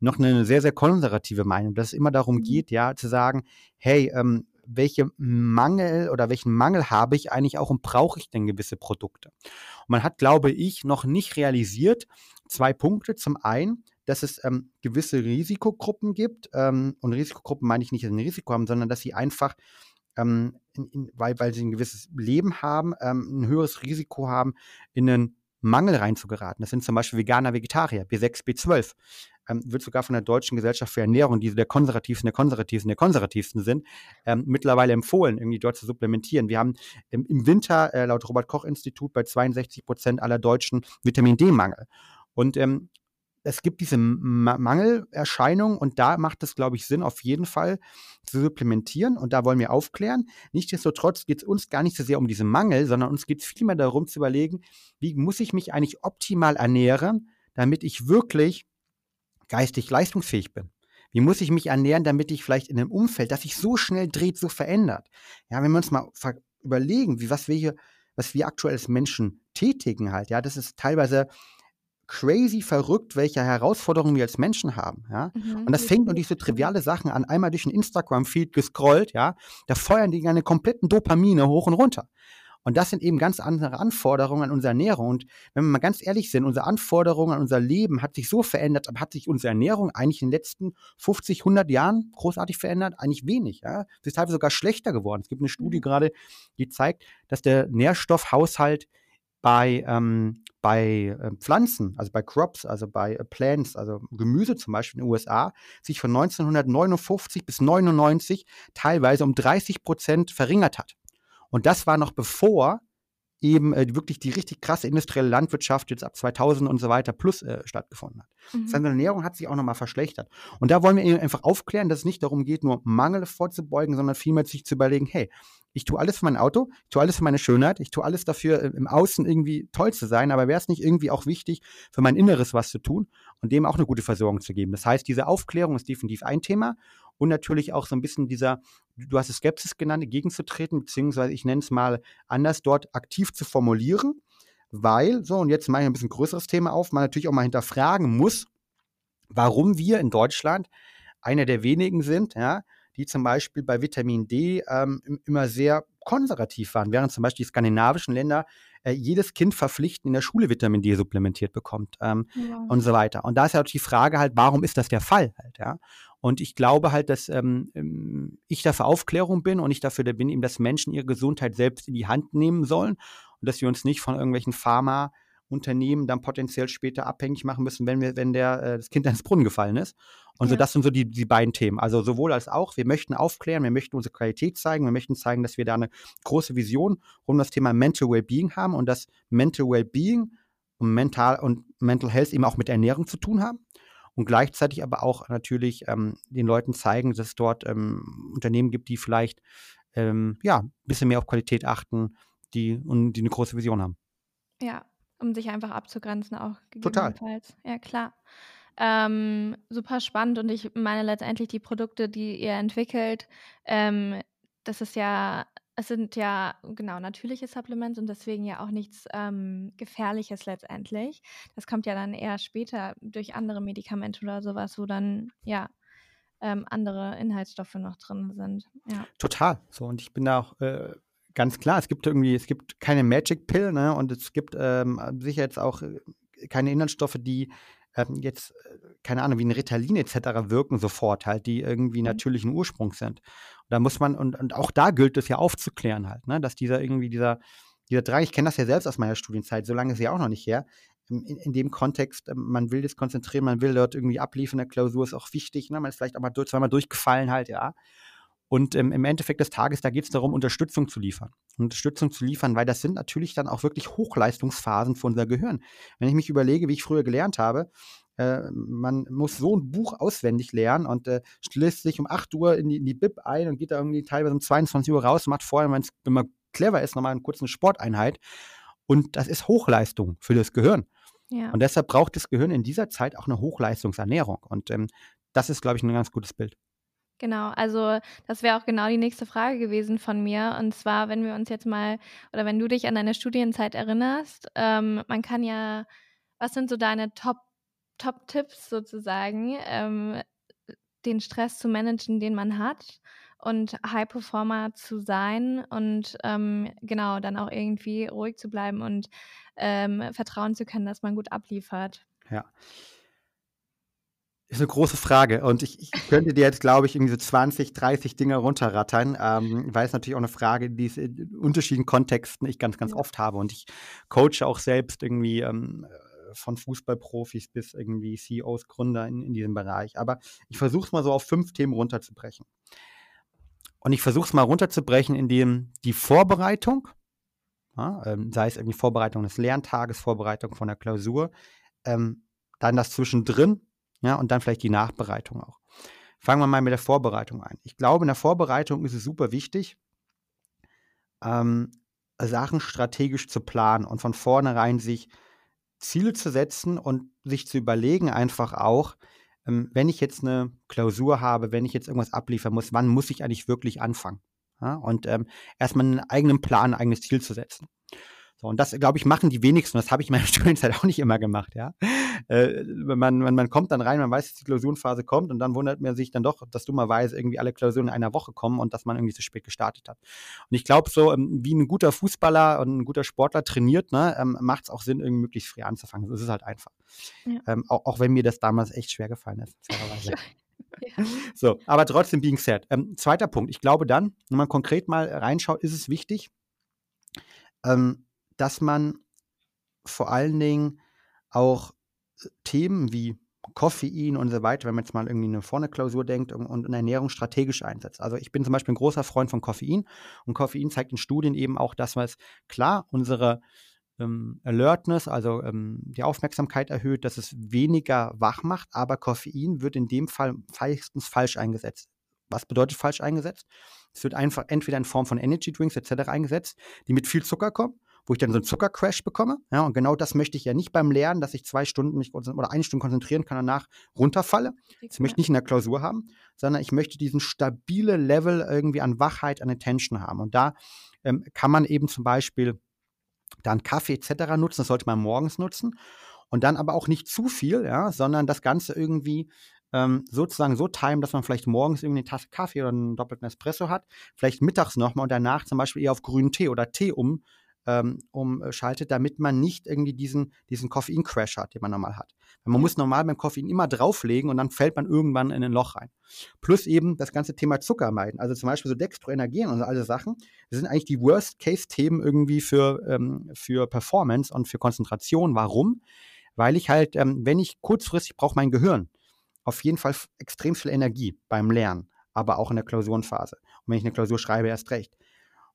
noch eine sehr, sehr konservative Meinung, dass es immer darum mhm. geht, ja, zu sagen, hey, ähm, welche Mangel oder welchen Mangel habe ich eigentlich auch und brauche ich denn gewisse Produkte? Und man hat, glaube ich, noch nicht realisiert, zwei Punkte. Zum einen, dass es ähm, gewisse Risikogruppen gibt. Ähm, und Risikogruppen meine ich nicht, dass sie ein Risiko haben, sondern dass sie einfach, ähm, in, in, weil, weil sie ein gewisses Leben haben, ähm, ein höheres Risiko haben, in einen Mangel reinzugeraten. Das sind zum Beispiel Veganer, Vegetarier, B6, B12 ähm, wird sogar von der Deutschen Gesellschaft für Ernährung, die so der konservativsten, der konservativsten, der konservativsten sind, ähm, mittlerweile empfohlen, irgendwie dort zu supplementieren. Wir haben ähm, im Winter äh, laut Robert-Koch-Institut bei 62 Prozent aller Deutschen Vitamin D-Mangel. Und ähm, es gibt diese Ma Mangelerscheinung und da macht es, glaube ich, Sinn, auf jeden Fall zu supplementieren und da wollen wir aufklären. Nichtsdestotrotz geht es uns gar nicht so sehr um diesen Mangel, sondern uns geht es vielmehr darum zu überlegen, wie muss ich mich eigentlich optimal ernähren, damit ich wirklich geistig leistungsfähig bin? Wie muss ich mich ernähren, damit ich vielleicht in einem Umfeld, das sich so schnell dreht, so verändert? Ja, wenn wir uns mal überlegen, wie, was wir hier, was wir aktuell als Menschen tätigen halt, ja, das ist teilweise crazy verrückt, welche Herausforderungen wir als Menschen haben, ja. Mhm, und das fängt nur diese triviale Sachen an, einmal durch ein Instagram-Feed gescrollt, ja, da feuern die eine kompletten Dopamine hoch und runter. Und das sind eben ganz andere Anforderungen an unsere Ernährung. Und wenn wir mal ganz ehrlich sind, unsere Anforderungen an unser Leben hat sich so verändert, aber hat sich unsere Ernährung eigentlich in den letzten 50, 100 Jahren großartig verändert? Eigentlich wenig. Ja? Sie ist teilweise sogar schlechter geworden. Es gibt eine Studie gerade, die zeigt, dass der Nährstoffhaushalt bei, ähm, bei äh, Pflanzen, also bei Crops, also bei äh, Plants, also Gemüse zum Beispiel in den USA, sich von 1959 bis 99 teilweise um 30 Prozent verringert hat. Und das war noch bevor eben äh, wirklich die richtig krasse industrielle Landwirtschaft jetzt ab 2000 und so weiter plus äh, stattgefunden hat. Mhm. Seine Ernährung hat sich auch nochmal verschlechtert. Und da wollen wir einfach aufklären, dass es nicht darum geht, nur Mangel vorzubeugen, sondern vielmehr sich zu überlegen, hey, ich tue alles für mein Auto, ich tue alles für meine Schönheit, ich tue alles dafür, äh, im Außen irgendwie toll zu sein, aber wäre es nicht irgendwie auch wichtig, für mein Inneres was zu tun und dem auch eine gute Versorgung zu geben? Das heißt, diese Aufklärung ist definitiv ein Thema und natürlich auch so ein bisschen dieser, du hast es Skepsis genannt, entgegenzutreten, beziehungsweise ich nenne es mal anders, dort aktiv zu formulieren, weil, so und jetzt mache ich ein bisschen größeres Thema auf, man natürlich auch mal hinterfragen muss, warum wir in Deutschland einer der wenigen sind, ja, die zum Beispiel bei Vitamin D ähm, immer sehr konservativ waren, während zum Beispiel die skandinavischen Länder äh, jedes Kind verpflichtend in der Schule Vitamin D supplementiert bekommt ähm, ja. und so weiter. Und da ist ja die Frage halt, warum ist das der Fall halt, ja? Und ich glaube halt, dass ähm, ähm, ich dafür Aufklärung bin und ich dafür bin, eben, dass Menschen ihre Gesundheit selbst in die Hand nehmen sollen und dass wir uns nicht von irgendwelchen Pharma Unternehmen dann potenziell später abhängig machen müssen, wenn wir, wenn der, äh, das Kind ins Brunnen gefallen ist. Und ja. so, das sind so die, die beiden Themen. Also sowohl als auch, wir möchten aufklären, wir möchten unsere Qualität zeigen, wir möchten zeigen, dass wir da eine große Vision um das Thema Mental Wellbeing haben und dass Mental Wellbeing und Mental und Mental Health eben auch mit Ernährung zu tun haben. Und gleichzeitig aber auch natürlich ähm, den Leuten zeigen, dass es dort ähm, Unternehmen gibt, die vielleicht ähm, ja, ein bisschen mehr auf Qualität achten, die und die eine große Vision haben. Ja, um sich einfach abzugrenzen auch Total. gegebenenfalls. Ja, klar. Ähm, super spannend und ich meine letztendlich die Produkte, die ihr entwickelt, ähm, das ist ja, es sind ja genau natürliche Supplements und deswegen ja auch nichts ähm, Gefährliches letztendlich. Das kommt ja dann eher später durch andere Medikamente oder sowas, wo dann ja ähm, andere Inhaltsstoffe noch drin sind. Ja. Total. So und ich bin da auch äh, ganz klar, es gibt irgendwie, es gibt keine Magic Pill, ne? Und es gibt ähm, sicher jetzt auch äh, keine Inhaltsstoffe, die ähm, jetzt, äh, keine Ahnung, wie ein Ritalin etc. wirken sofort halt, die irgendwie mhm. natürlichen Ursprung sind. Und da muss man, und, und auch da gilt es ja aufzuklären halt, ne? Dass dieser irgendwie, dieser, dieser Drang, ich kenne das ja selbst aus meiner Studienzeit, so lange ist ja auch noch nicht her, in, in, dem Kontext, ähm, man will das konzentrieren, man will dort irgendwie abliefern, der Klausur ist auch wichtig, ne? man ist vielleicht auch mal durch, zweimal durchgefallen halt, ja. Und ähm, im Endeffekt des Tages, da geht es darum, Unterstützung zu liefern. Unterstützung zu liefern, weil das sind natürlich dann auch wirklich Hochleistungsphasen für unser Gehirn. Wenn ich mich überlege, wie ich früher gelernt habe, äh, man muss so ein Buch auswendig lernen und äh, schließt sich um 8 Uhr in die, in die Bib ein und geht da irgendwie teilweise um 22 Uhr raus, macht vorher, wenn man clever ist, nochmal eine kurze Sporteinheit. Und das ist Hochleistung für das Gehirn. Ja. Und deshalb braucht das Gehirn in dieser Zeit auch eine Hochleistungsernährung. Und ähm, das ist, glaube ich, ein ganz gutes Bild. Genau, also das wäre auch genau die nächste Frage gewesen von mir. Und zwar, wenn wir uns jetzt mal, oder wenn du dich an deine Studienzeit erinnerst, ähm, man kann ja, was sind so deine Top, Top-Tipps sozusagen, ähm, den Stress zu managen, den man hat und High Performer zu sein und ähm, genau dann auch irgendwie ruhig zu bleiben und ähm, vertrauen zu können, dass man gut abliefert. Ja, ist eine große Frage und ich, ich könnte dir jetzt, glaube ich, irgendwie so 20, 30 Dinge runterrattern, ähm, weil es natürlich auch eine Frage, die es in unterschiedlichen Kontexten ich ganz, ganz oft habe und ich coache auch selbst irgendwie ähm, von Fußballprofis bis irgendwie CEOs, Gründer in, in diesem Bereich. Aber ich versuche es mal so auf fünf Themen runterzubrechen. Und ich versuche es mal runterzubrechen, indem die Vorbereitung, ja, ähm, sei es irgendwie Vorbereitung des Lerntages, Vorbereitung von der Klausur, ähm, dann das zwischendrin, ja, und dann vielleicht die Nachbereitung auch. Fangen wir mal mit der Vorbereitung ein. Ich glaube, in der Vorbereitung ist es super wichtig, ähm, Sachen strategisch zu planen und von vornherein sich Ziele zu setzen und sich zu überlegen, einfach auch, ähm, wenn ich jetzt eine Klausur habe, wenn ich jetzt irgendwas abliefern muss, wann muss ich eigentlich wirklich anfangen? Ja, und ähm, erstmal einen eigenen Plan, ein eigenes Ziel zu setzen. So, und das, glaube ich, machen die wenigsten. Das habe ich in meiner [laughs] Studienzeit auch nicht immer gemacht, ja. Äh, man, man, man kommt dann rein, man weiß, dass die Klausurenphase kommt und dann wundert man sich dann doch, dass dummerweise irgendwie alle Klausuren in einer Woche kommen und dass man irgendwie zu spät gestartet hat. Und ich glaube, so ähm, wie ein guter Fußballer und ein guter Sportler trainiert, ne, ähm, macht es auch Sinn, irgendwie möglichst früh anzufangen. Das ist halt einfach. Ja. Ähm, auch, auch wenn mir das damals echt schwer gefallen ist, fairerweise. [laughs] Ja. So, aber trotzdem being said. Ähm, zweiter Punkt. Ich glaube dann, wenn man konkret mal reinschaut, ist es wichtig, ähm, dass man vor allen Dingen auch äh, Themen wie Koffein und so weiter, wenn man jetzt mal irgendwie eine vorne Klausur denkt und, und Ernährung strategisch einsetzt. Also ich bin zum Beispiel ein großer Freund von Koffein und Koffein zeigt in Studien eben auch, dass es klar unsere ähm, Alertness, also ähm, die Aufmerksamkeit erhöht, dass es weniger wach macht, aber Koffein wird in dem Fall meistens falsch eingesetzt. Was bedeutet falsch eingesetzt? Es wird einfach entweder in Form von Energy Drinks etc. eingesetzt, die mit viel Zucker kommen wo ich dann so einen Zuckercrash bekomme. Ja, und genau das möchte ich ja nicht beim Lernen, dass ich zwei Stunden mich oder eine Stunde konzentrieren kann, danach runterfalle. Das möchte ich nicht in der Klausur haben, sondern ich möchte diesen stabile Level irgendwie an Wachheit, an Attention haben. Und da ähm, kann man eben zum Beispiel dann Kaffee etc. nutzen, das sollte man morgens nutzen. Und dann aber auch nicht zu viel, ja, sondern das Ganze irgendwie ähm, sozusagen so timen, dass man vielleicht morgens irgendwie eine Tasse Kaffee oder einen doppelten Espresso hat, vielleicht mittags nochmal und danach zum Beispiel eher auf grünen Tee oder Tee um, ähm, umschaltet, damit man nicht irgendwie diesen, diesen Koffein-Crash hat, den man normal hat. Man muss normal beim Koffein immer drauflegen und dann fällt man irgendwann in ein Loch rein. Plus eben das ganze Thema Zucker meiden. Also zum Beispiel so Dextroenergien und alle Sachen. Das sind eigentlich die Worst-Case-Themen irgendwie für, ähm, für Performance und für Konzentration. Warum? Weil ich halt, ähm, wenn ich kurzfristig brauche mein Gehirn auf jeden Fall extrem viel Energie beim Lernen, aber auch in der Klausurenphase. Und wenn ich eine Klausur schreibe, erst recht.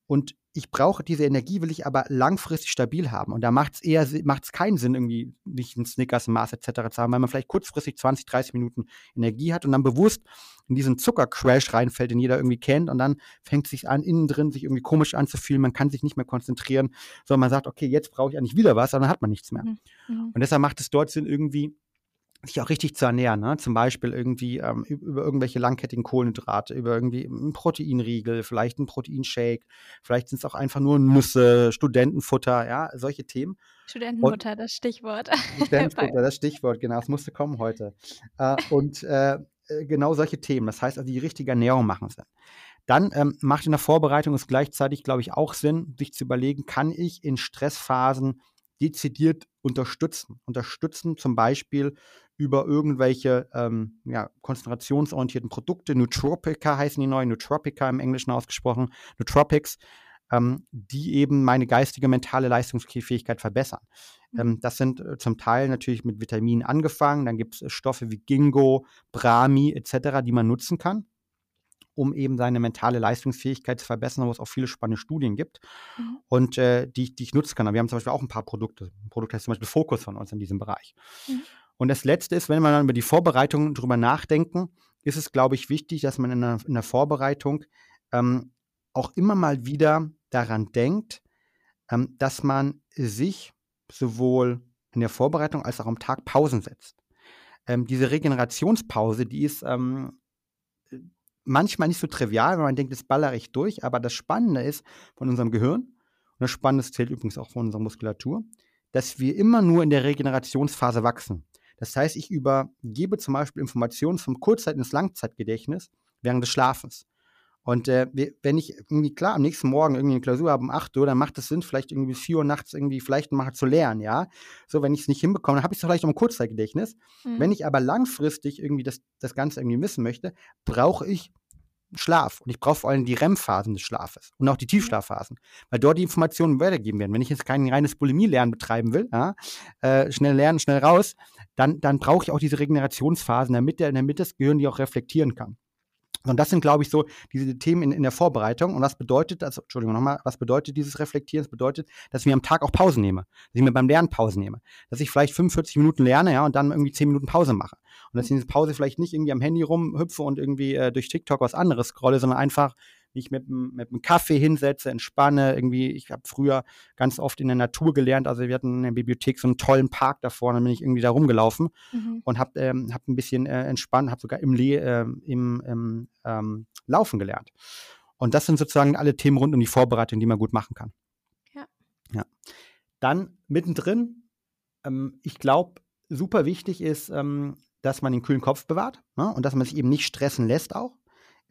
Und ich brauche diese Energie, will ich aber langfristig stabil haben. Und da macht es eher macht's keinen Sinn, irgendwie nicht ein Snickers, ein Mars etc. zu haben, weil man vielleicht kurzfristig 20, 30 Minuten Energie hat und dann bewusst in diesen Zuckercrash reinfällt, den jeder irgendwie kennt. Und dann fängt es sich an, innen drin sich irgendwie komisch anzufühlen. Man kann sich nicht mehr konzentrieren, sondern man sagt, okay, jetzt brauche ich eigentlich wieder was, aber dann hat man nichts mehr. Mhm. mhm. Und deshalb macht es dort Sinn, irgendwie sich auch richtig zu ernähren, ne? zum Beispiel irgendwie ähm, über irgendwelche langkettigen Kohlenhydrate, über irgendwie einen Proteinriegel, vielleicht ein Proteinshake, vielleicht sind es auch einfach nur Nüsse, Studentenfutter, ja, solche Themen. Studentenfutter, und, das Stichwort. [laughs] Studentenfutter, das Stichwort, genau, das musste kommen heute. Äh, und äh, äh, genau solche Themen, das heißt also die richtige Ernährung machen Sinn. Dann ähm, macht in der Vorbereitung es gleichzeitig, glaube ich, auch Sinn, sich zu überlegen, kann ich in Stressphasen dezidiert unterstützen. Unterstützen zum Beispiel über irgendwelche ähm, ja, konzentrationsorientierten Produkte. Nootropica heißen die neuen, Nootropica im Englischen ausgesprochen, Nootropics, ähm, die eben meine geistige, mentale Leistungsfähigkeit verbessern. Mhm. Ähm, das sind äh, zum Teil natürlich mit Vitaminen angefangen. Dann gibt es Stoffe wie Ginkgo, Brahmi etc., die man nutzen kann um eben seine mentale Leistungsfähigkeit zu verbessern, wo es auch viele spannende Studien gibt mhm. und äh, die, die ich nutzen kann. wir haben zum Beispiel auch ein paar Produkte. Ein Produkt heißt zum Beispiel Fokus von uns in diesem Bereich. Mhm. Und das Letzte ist, wenn wir dann über die Vorbereitung drüber nachdenken, ist es, glaube ich, wichtig, dass man in der, in der Vorbereitung ähm, auch immer mal wieder daran denkt, ähm, dass man sich sowohl in der Vorbereitung als auch am Tag Pausen setzt. Ähm, diese Regenerationspause, die ist ähm, manchmal nicht so trivial, weil man denkt, das ballere ich durch, aber das Spannende ist von unserem Gehirn, und das Spannende zählt übrigens auch von unserer Muskulatur, dass wir immer nur in der Regenerationsphase wachsen. Das heißt, ich übergebe zum Beispiel Informationen vom Kurzzeit- ins Langzeitgedächtnis während des Schlafens. Und äh, wenn ich irgendwie, klar, am nächsten Morgen irgendwie eine Klausur habe um 8 Uhr, dann macht es Sinn, vielleicht irgendwie bis 4 Uhr nachts irgendwie vielleicht mal zu lernen, ja. So, wenn ich es nicht hinbekomme, dann habe ich es vielleicht noch im Kurzzeitgedächtnis. Mhm. Wenn ich aber langfristig irgendwie das, das Ganze irgendwie missen möchte, brauche ich Schlaf. Und ich brauche vor allem die REM-Phasen des Schlafes und auch die Tiefschlafphasen, weil dort die Informationen weitergegeben werden. Wenn ich jetzt kein reines Bulimie-Lernen betreiben will, ja, äh, schnell lernen, schnell raus, dann, dann brauche ich auch diese Regenerationsphasen, damit, der, damit das Gehirn die auch reflektieren kann. Und das sind, glaube ich, so diese Themen in, in der Vorbereitung. Und was bedeutet das, Entschuldigung nochmal, was bedeutet dieses Reflektieren? Das bedeutet, dass ich mir am Tag auch Pausen nehme, dass ich mir beim Lernen Pausen nehme, dass ich vielleicht 45 Minuten lerne, ja, und dann irgendwie 10 Minuten Pause mache. Und dass ich in dieser Pause vielleicht nicht irgendwie am Handy rumhüpfe und irgendwie äh, durch TikTok was anderes scrolle, sondern einfach mich mit, mit einem Kaffee hinsetze, entspanne. Irgendwie, ich habe früher ganz oft in der Natur gelernt. Also wir hatten in der Bibliothek so einen tollen Park davor, dann bin ich irgendwie da rumgelaufen mhm. und habe ähm, hab ein bisschen äh, entspannt, habe sogar im, Le äh, im, im ähm, Laufen gelernt. Und das sind sozusagen alle Themen rund um die Vorbereitung, die man gut machen kann. Ja. ja. Dann mittendrin, ähm, ich glaube, super wichtig ist, ähm, dass man den kühlen Kopf bewahrt ne? und dass man sich eben nicht stressen lässt auch.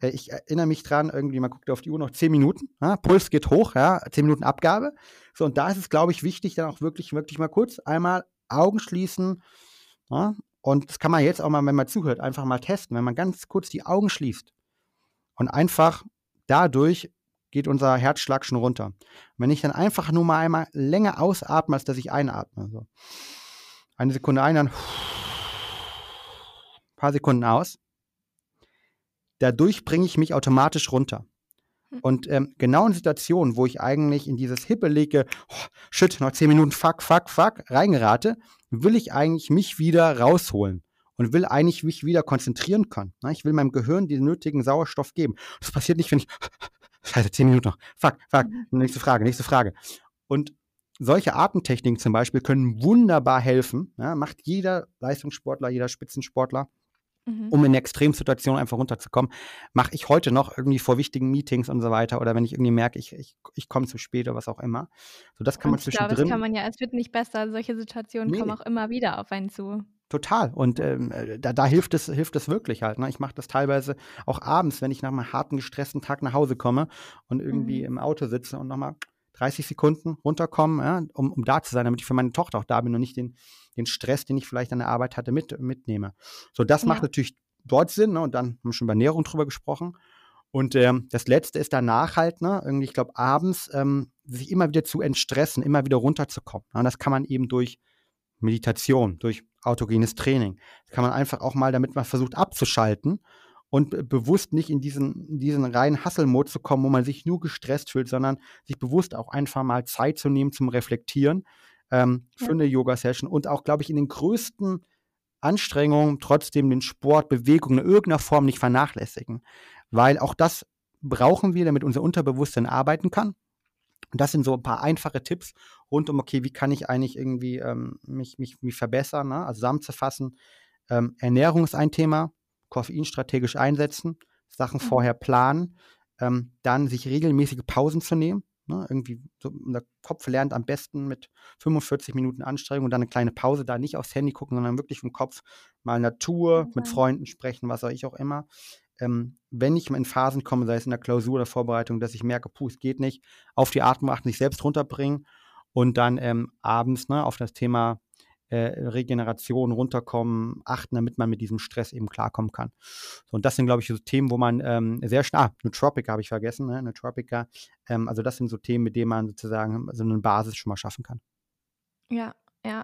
Äh, ich erinnere mich dran, irgendwie, man guckt auf die Uhr noch zehn Minuten, ja? Puls geht hoch, ja, zehn Minuten Abgabe. So, und da ist es, glaube ich, wichtig, dann auch wirklich, wirklich mal kurz einmal Augen schließen. Ja? Und das kann man jetzt auch mal, wenn man zuhört, einfach mal testen. Wenn man ganz kurz die Augen schließt und einfach dadurch geht unser Herzschlag schon runter. Und wenn ich dann einfach nur mal einmal länger ausatme, als dass ich einatme. So. Eine Sekunde ein, dann ein paar Sekunden aus. Dadurch bringe ich mich automatisch runter. Hm. Und ähm, genau in Situationen, wo ich eigentlich in dieses hippelige, oh, shit, noch zehn Minuten, fuck, fuck, fuck, reingerate, will ich eigentlich mich wieder rausholen und will eigentlich mich wieder konzentrieren können. Ne? Ich will meinem Gehirn den nötigen Sauerstoff geben. Das passiert nicht, wenn ich [laughs] Scheiße, zehn Minuten noch. Fuck, fuck. Mhm. Nächste Frage, nächste Frage. Und solche Atemtechniken zum Beispiel können wunderbar helfen. Ja, macht jeder Leistungssportler, jeder Spitzensportler, mhm. um in Extremsituationen einfach runterzukommen. Mache ich heute noch irgendwie vor wichtigen Meetings und so weiter oder wenn ich irgendwie merke, ich, ich, ich komme zu spät oder was auch immer. So, das kann und man zwischendrin. Ich glaube, das kann man ja, es wird nicht besser. Solche Situationen nee. kommen auch immer wieder auf einen zu. Total. Und ähm, äh, da, da, hilft es, hilft es wirklich halt. Ne? Ich mache das teilweise auch abends, wenn ich nach einem harten, gestressten Tag nach Hause komme und irgendwie mhm. im Auto sitze und nochmal 30 Sekunden runterkommen, ja, um, um da zu sein, damit ich für meine Tochter auch da bin und nicht den, den Stress, den ich vielleicht an der Arbeit hatte, mit, mitnehme. So, das ja. macht natürlich dort Sinn. Ne? Und dann haben wir schon bei Ernährung drüber gesprochen. Und ähm, das Letzte ist danach halt, ne, irgendwie, ich glaube, abends ähm, sich immer wieder zu entstressen, immer wieder runterzukommen. Ne? Und das kann man eben durch Meditation, durch autogenes Training. Das kann man einfach auch mal, damit man versucht abzuschalten und bewusst nicht in diesen, in diesen reinen Hustle-Mode zu kommen, wo man sich nur gestresst fühlt, sondern sich bewusst auch einfach mal Zeit zu nehmen zum Reflektieren ähm, für eine Yoga-Session und auch, glaube ich, in den größten Anstrengungen trotzdem den Sport, Bewegung in irgendeiner Form nicht vernachlässigen. Weil auch das brauchen wir, damit unser Unterbewusstsein arbeiten kann. Und das sind so ein paar einfache Tipps rund um, okay, wie kann ich eigentlich irgendwie ähm, mich, mich, mich verbessern, ne? also zusammenzufassen. Ähm, Ernährung ist ein Thema, Koffein strategisch einsetzen, Sachen mhm. vorher planen, ähm, dann sich regelmäßige Pausen zu nehmen. Ne? Irgendwie so, der Kopf lernt am besten mit 45 Minuten Anstrengung und dann eine kleine Pause, da nicht aufs Handy gucken, sondern wirklich vom Kopf mal Natur, mhm. mit Freunden sprechen, was auch ich auch immer ähm, wenn ich in Phasen komme, sei es in der Klausur oder Vorbereitung, dass ich merke, puh, es geht nicht, auf die Atmung achten, sich selbst runterbringen und dann ähm, abends ne, auf das Thema Regeneration runterkommen, achten, damit man mit diesem Stress eben klarkommen kann. So, und das sind, glaube ich, so Themen, wo man ähm, sehr schnell, ah, Nootropica habe ich vergessen, ne? Nootropica, ähm, also das sind so Themen, mit denen man sozusagen so eine Basis schon mal schaffen kann. Ja, ja.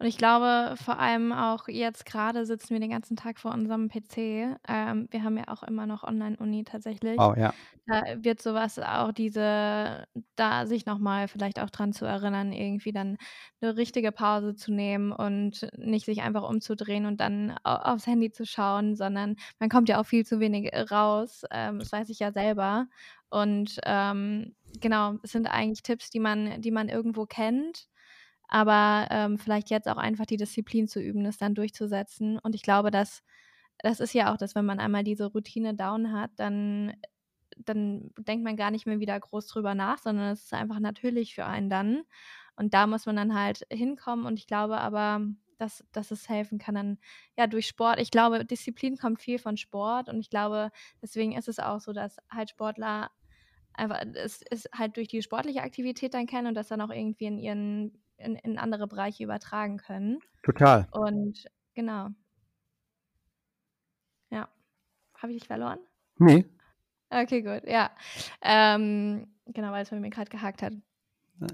Und ich glaube, vor allem auch jetzt gerade sitzen wir den ganzen Tag vor unserem PC. Ähm, wir haben ja auch immer noch Online-Uni tatsächlich. Oh, ja. Da wird sowas auch diese, da sich nochmal vielleicht auch dran zu erinnern, irgendwie dann eine richtige Pause zu nehmen und nicht sich einfach umzudrehen und dann aufs Handy zu schauen, sondern man kommt ja auch viel zu wenig raus. Ähm, das weiß ich ja selber. Und ähm, genau, es sind eigentlich Tipps, die man, die man irgendwo kennt aber ähm, vielleicht jetzt auch einfach die Disziplin zu üben, das dann durchzusetzen. Und ich glaube, dass das ist ja auch das, wenn man einmal diese Routine down hat, dann, dann denkt man gar nicht mehr wieder groß drüber nach, sondern es ist einfach natürlich für einen dann. Und da muss man dann halt hinkommen. Und ich glaube aber, dass, dass es helfen kann dann ja durch Sport. Ich glaube, Disziplin kommt viel von Sport und ich glaube, deswegen ist es auch so, dass halt Sportler einfach es ist halt durch die sportliche Aktivität dann kennen und das dann auch irgendwie in ihren in, in andere Bereiche übertragen können. Total. Und genau. Ja. Habe ich dich verloren? Nee. Okay, gut, ja. Ähm, genau, weil es bei mir gerade gehakt hat.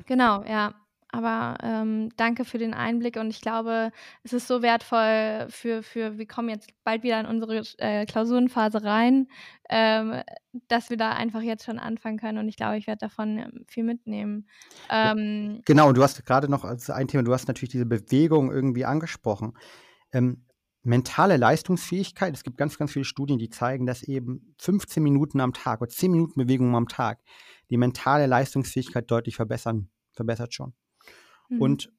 Genau, ja. Aber ähm, danke für den Einblick und ich glaube, es ist so wertvoll für, für wir kommen jetzt bald wieder in unsere äh, Klausurenphase rein, ähm, dass wir da einfach jetzt schon anfangen können und ich glaube, ich werde davon ähm, viel mitnehmen. Ähm, genau, und du hast gerade noch als ein Thema, du hast natürlich diese Bewegung irgendwie angesprochen. Ähm, mentale Leistungsfähigkeit, es gibt ganz, ganz viele Studien, die zeigen, dass eben 15 Minuten am Tag oder 10 Minuten Bewegung am Tag die mentale Leistungsfähigkeit deutlich verbessern, verbessert schon. Mhm. Und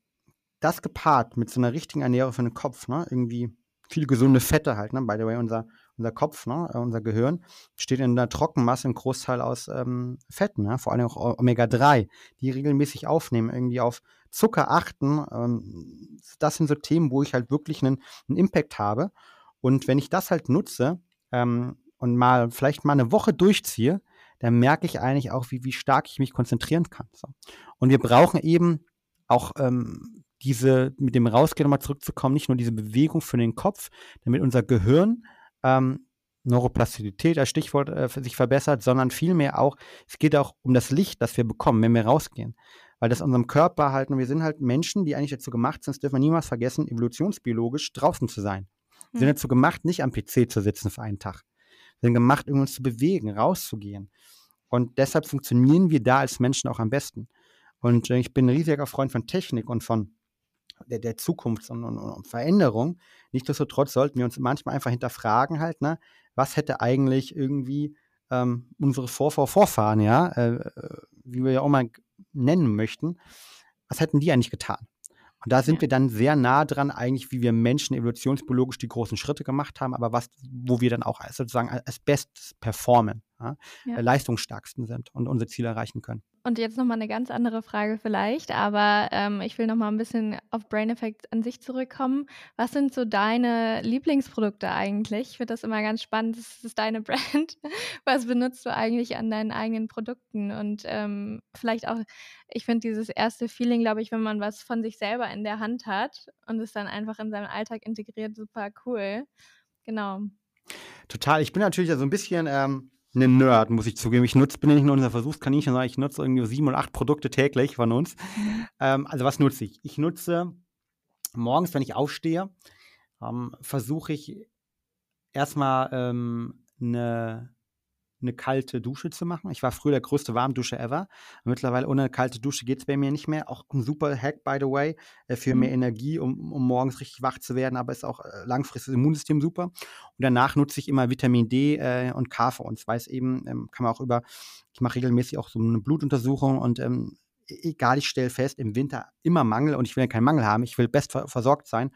das gepaart mit so einer richtigen Ernährung für den Kopf, ne? irgendwie viele gesunde Fette halt, ne? By the way, unser, unser Kopf, ne, äh, unser Gehirn, besteht in der Trockenmasse im Großteil aus ähm, Fetten, ne, vor allem auch Omega-3, die regelmäßig aufnehmen, irgendwie auf Zucker achten. Ähm, das sind so Themen, wo ich halt wirklich einen, einen Impact habe. Und wenn ich das halt nutze ähm, und mal vielleicht mal eine Woche durchziehe, dann merke ich eigentlich auch, wie, wie stark ich mich konzentrieren kann. So. Und wir brauchen eben auch ähm, diese, mit dem Rausgehen nochmal zurückzukommen, nicht nur diese Bewegung für den Kopf, damit unser Gehirn ähm, Neuroplastizität als Stichwort äh, sich verbessert, sondern vielmehr auch, es geht auch um das Licht, das wir bekommen, wenn wir rausgehen. Weil das unserem Körper halt, und wir sind halt Menschen, die eigentlich dazu gemacht sind, das dürfen wir niemals vergessen, evolutionsbiologisch draußen zu sein. Wir sind hm. dazu gemacht, nicht am PC zu sitzen für einen Tag. Wir sind gemacht, uns zu bewegen, rauszugehen. Und deshalb funktionieren wir da als Menschen auch am besten. Und äh, ich bin ein riesiger Freund von Technik und von der, der Zukunft und, und, und Veränderung. Nichtsdestotrotz sollten wir uns manchmal einfach hinterfragen halt, ne, was hätte eigentlich irgendwie ähm, unsere Vorfahr Vorfahren, ja, äh, wie wir ja auch mal nennen möchten, was hätten die eigentlich getan? Und da sind ja. wir dann sehr nah dran, eigentlich, wie wir Menschen evolutionsbiologisch die großen Schritte gemacht haben, aber was, wo wir dann auch sozusagen als Bestes performen, ja, ja. leistungsstarksten sind und unsere Ziele erreichen können. Und jetzt nochmal eine ganz andere Frage vielleicht, aber ähm, ich will nochmal ein bisschen auf Brain Effect an sich zurückkommen. Was sind so deine Lieblingsprodukte eigentlich? Ich finde das immer ganz spannend. Das ist deine [laughs] Brand. Was benutzt du eigentlich an deinen eigenen Produkten? Und ähm, vielleicht auch, ich finde dieses erste Feeling, glaube ich, wenn man was von sich selber in der Hand hat und es dann einfach in seinen Alltag integriert, super cool. Genau. Total. Ich bin natürlich so ein bisschen. Ähm ein Nerd, muss ich zugeben. Ich nutze, bin ja nicht nur unser Versuchskaninchen, sondern ich nutze irgendwie sieben oder acht Produkte täglich von uns. Mhm. Ähm, also was nutze ich? Ich nutze morgens, wenn ich aufstehe, ähm, versuche ich erstmal ähm, eine eine kalte Dusche zu machen. Ich war früher der größte Warmdusche ever. Mittlerweile ohne eine kalte Dusche geht es bei mir nicht mehr. Auch ein super Hack, by the way, äh, für mhm. mehr Energie, um, um morgens richtig wach zu werden, aber ist auch äh, langfristig das Immunsystem super. Und danach nutze ich immer Vitamin D äh, und K für uns, weil es eben, ähm, kann man auch über, ich mache regelmäßig auch so eine Blutuntersuchung und ähm, e-, egal, ich stelle fest, im Winter immer Mangel und ich will ja keinen Mangel haben, ich will best versorgt sein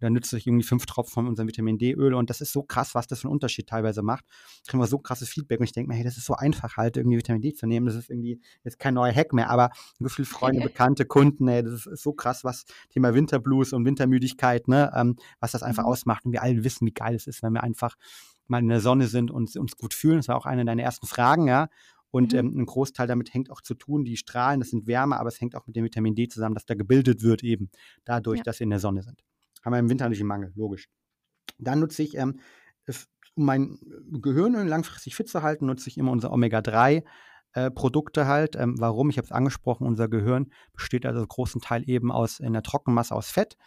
dann nützt sich irgendwie fünf Tropfen von unserem Vitamin D-Öl und das ist so krass, was das für einen Unterschied teilweise macht. Kriegen wir so krasses Feedback und ich denke mir, hey, das ist so einfach halt, irgendwie Vitamin D zu nehmen. Das ist irgendwie jetzt kein neuer Hack mehr, aber so viele Freunde, Bekannte, Kunden, ey, das ist so krass, was Thema Winterblues und Wintermüdigkeit, ne, ähm, was das einfach mhm. ausmacht und wir alle wissen, wie geil es ist, wenn wir einfach mal in der Sonne sind und uns gut fühlen. Das war auch eine deiner ersten Fragen, ja. Und mhm. ähm, ein Großteil damit hängt auch zu tun, die Strahlen, das sind Wärme, aber es hängt auch mit dem Vitamin D zusammen, dass da gebildet wird eben, dadurch, ja. dass wir in der Sonne sind. Haben wir im Winter nicht einen Mangel, logisch. Dann nutze ich, ähm, um mein Gehirn langfristig fit zu halten, nutze ich immer unsere Omega-3 äh, Produkte halt. Ähm, warum? Ich habe es angesprochen, unser Gehirn besteht also großen Teil eben aus in der Trockenmasse aus Fett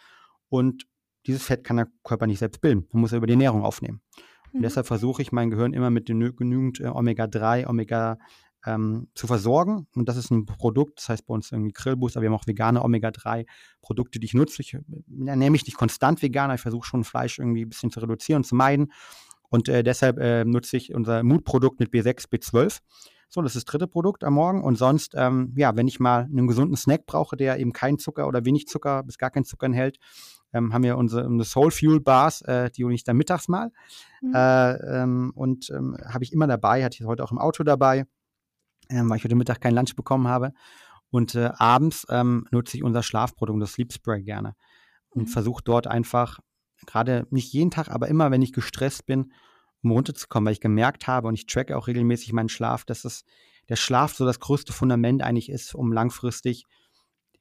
und dieses Fett kann der Körper nicht selbst bilden. Man muss er über die Ernährung aufnehmen. Und mhm. deshalb versuche ich mein Gehirn immer mit genügend äh, Omega-3, Omega ähm, zu versorgen. Und das ist ein Produkt, das heißt bei uns irgendwie Grillboost, aber wir haben auch vegane Omega-3-Produkte, die ich nutze. Ich ernähre mich nicht konstant vegan, ich versuche schon Fleisch irgendwie ein bisschen zu reduzieren und zu meiden. Und äh, deshalb äh, nutze ich unser Mutprodukt mit B6, B12. So, das ist das dritte Produkt am Morgen. Und sonst, ähm, ja, wenn ich mal einen gesunden Snack brauche, der eben keinen Zucker oder wenig Zucker bis gar keinen Zucker enthält, ähm, haben wir unsere, unsere Soul Fuel Bars, äh, die hole ich dann mittags mal. Mhm. Äh, ähm, und ähm, habe ich immer dabei, hatte ich heute auch im Auto dabei ähm, weil ich heute Mittag kein Lunch bekommen habe. Und äh, abends ähm, nutze ich unser Schlafprodukt, das Sleep Spray gerne. Und mhm. versuche dort einfach, gerade nicht jeden Tag, aber immer, wenn ich gestresst bin, um runterzukommen, weil ich gemerkt habe und ich tracke auch regelmäßig meinen Schlaf, dass es der Schlaf so das größte Fundament eigentlich ist, um langfristig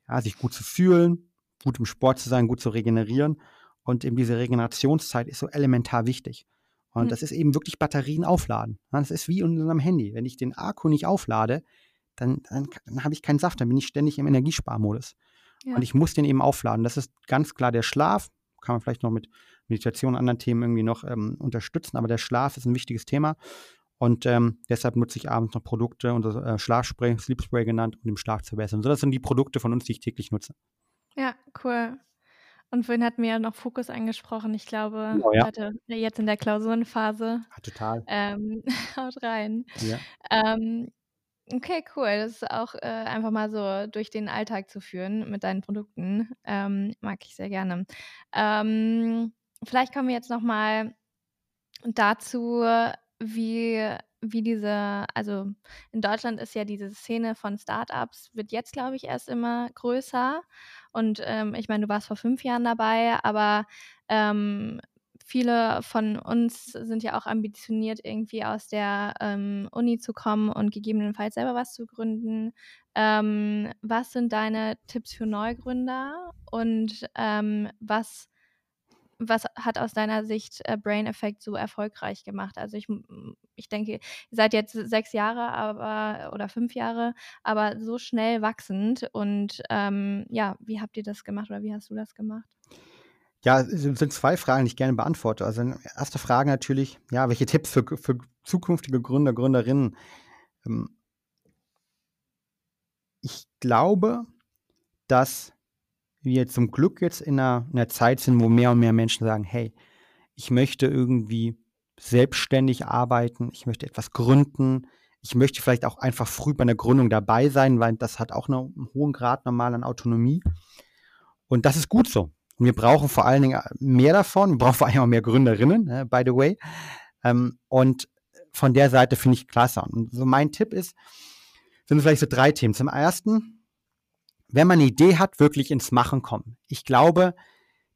ja, sich gut zu fühlen, gut im Sport zu sein, gut zu regenerieren. Und eben diese Regenerationszeit ist so elementar wichtig. Und mhm. das ist eben wirklich Batterien aufladen. Das ist wie in unserem Handy. Wenn ich den Akku nicht auflade, dann, dann, dann habe ich keinen Saft, dann bin ich ständig im Energiesparmodus. Ja. Und ich muss den eben aufladen. Das ist ganz klar der Schlaf. Kann man vielleicht noch mit Meditation und anderen Themen irgendwie noch ähm, unterstützen, aber der Schlaf ist ein wichtiges Thema. Und ähm, deshalb nutze ich abends noch Produkte, unser äh, Schlafspray, Sleep Spray genannt, um den Schlaf zu verbessern. So, das sind die Produkte von uns, die ich täglich nutze. Ja, cool. Und vorhin hatten wir ja noch Fokus angesprochen. Ich glaube, genau, ja. heute, jetzt in der Klausurenphase. Ja, total. Ähm, [laughs] haut rein. Ja. Ähm, okay, cool. Das ist auch äh, einfach mal so durch den Alltag zu führen mit deinen Produkten. Ähm, mag ich sehr gerne. Ähm, vielleicht kommen wir jetzt noch mal dazu, wie wie diese also, in Deutschland ist ja diese Szene von Startups wird jetzt, glaube ich, erst immer größer. Und, ähm, ich meine, du warst vor 5 Jahren dabei, aber, ähm, viele von uns sind ja auch ambitioniert, irgendwie aus der, ähm, Uni zu kommen und gegebenenfalls selber was zu gründen. Ähm, was sind deine Tipps für Neugründer und, ähm, was was hat aus deiner Sicht, äh, Brain Effect so erfolgreich gemacht? Also, ich ich denke, ihr seid jetzt 6 Jahre, aber oder 5 Jahre, aber so schnell wachsend und, ähm, ja, wie habt ihr das gemacht oder wie hast du das gemacht? Ja, es sind 2 Fragen, die ich gerne beantworte. Also, erste Frage natürlich, ja, welche Tipps für für zukünftige Gründer, Gründerinnen? Ähm ich glaube, dass wir zum Glück jetzt in einer, in 'ner Zeit sind, wo mehr und mehr Menschen sagen: „Hey, ich möchte irgendwie selbstständig arbeiten, ich möchte etwas gründen, ich möchte vielleicht auch einfach früh bei 'ner Gründung dabei sein“, weil das hat auch 'ne 'n hohen Grad normal an Autonomie. Und das ist gut so. Und wir brauchen vor allen Dingen, mehr davon. Wir brauchen vor allem auch mehr Gründerinnen, ne, by the way. Ähm, und von der Seite finde ich klasse. Und so mein Tipp ist sind vielleicht so 3 Themen. Zum Ersten wenn man eine Idee hat, wirklich ins Machen kommen. Ich glaube,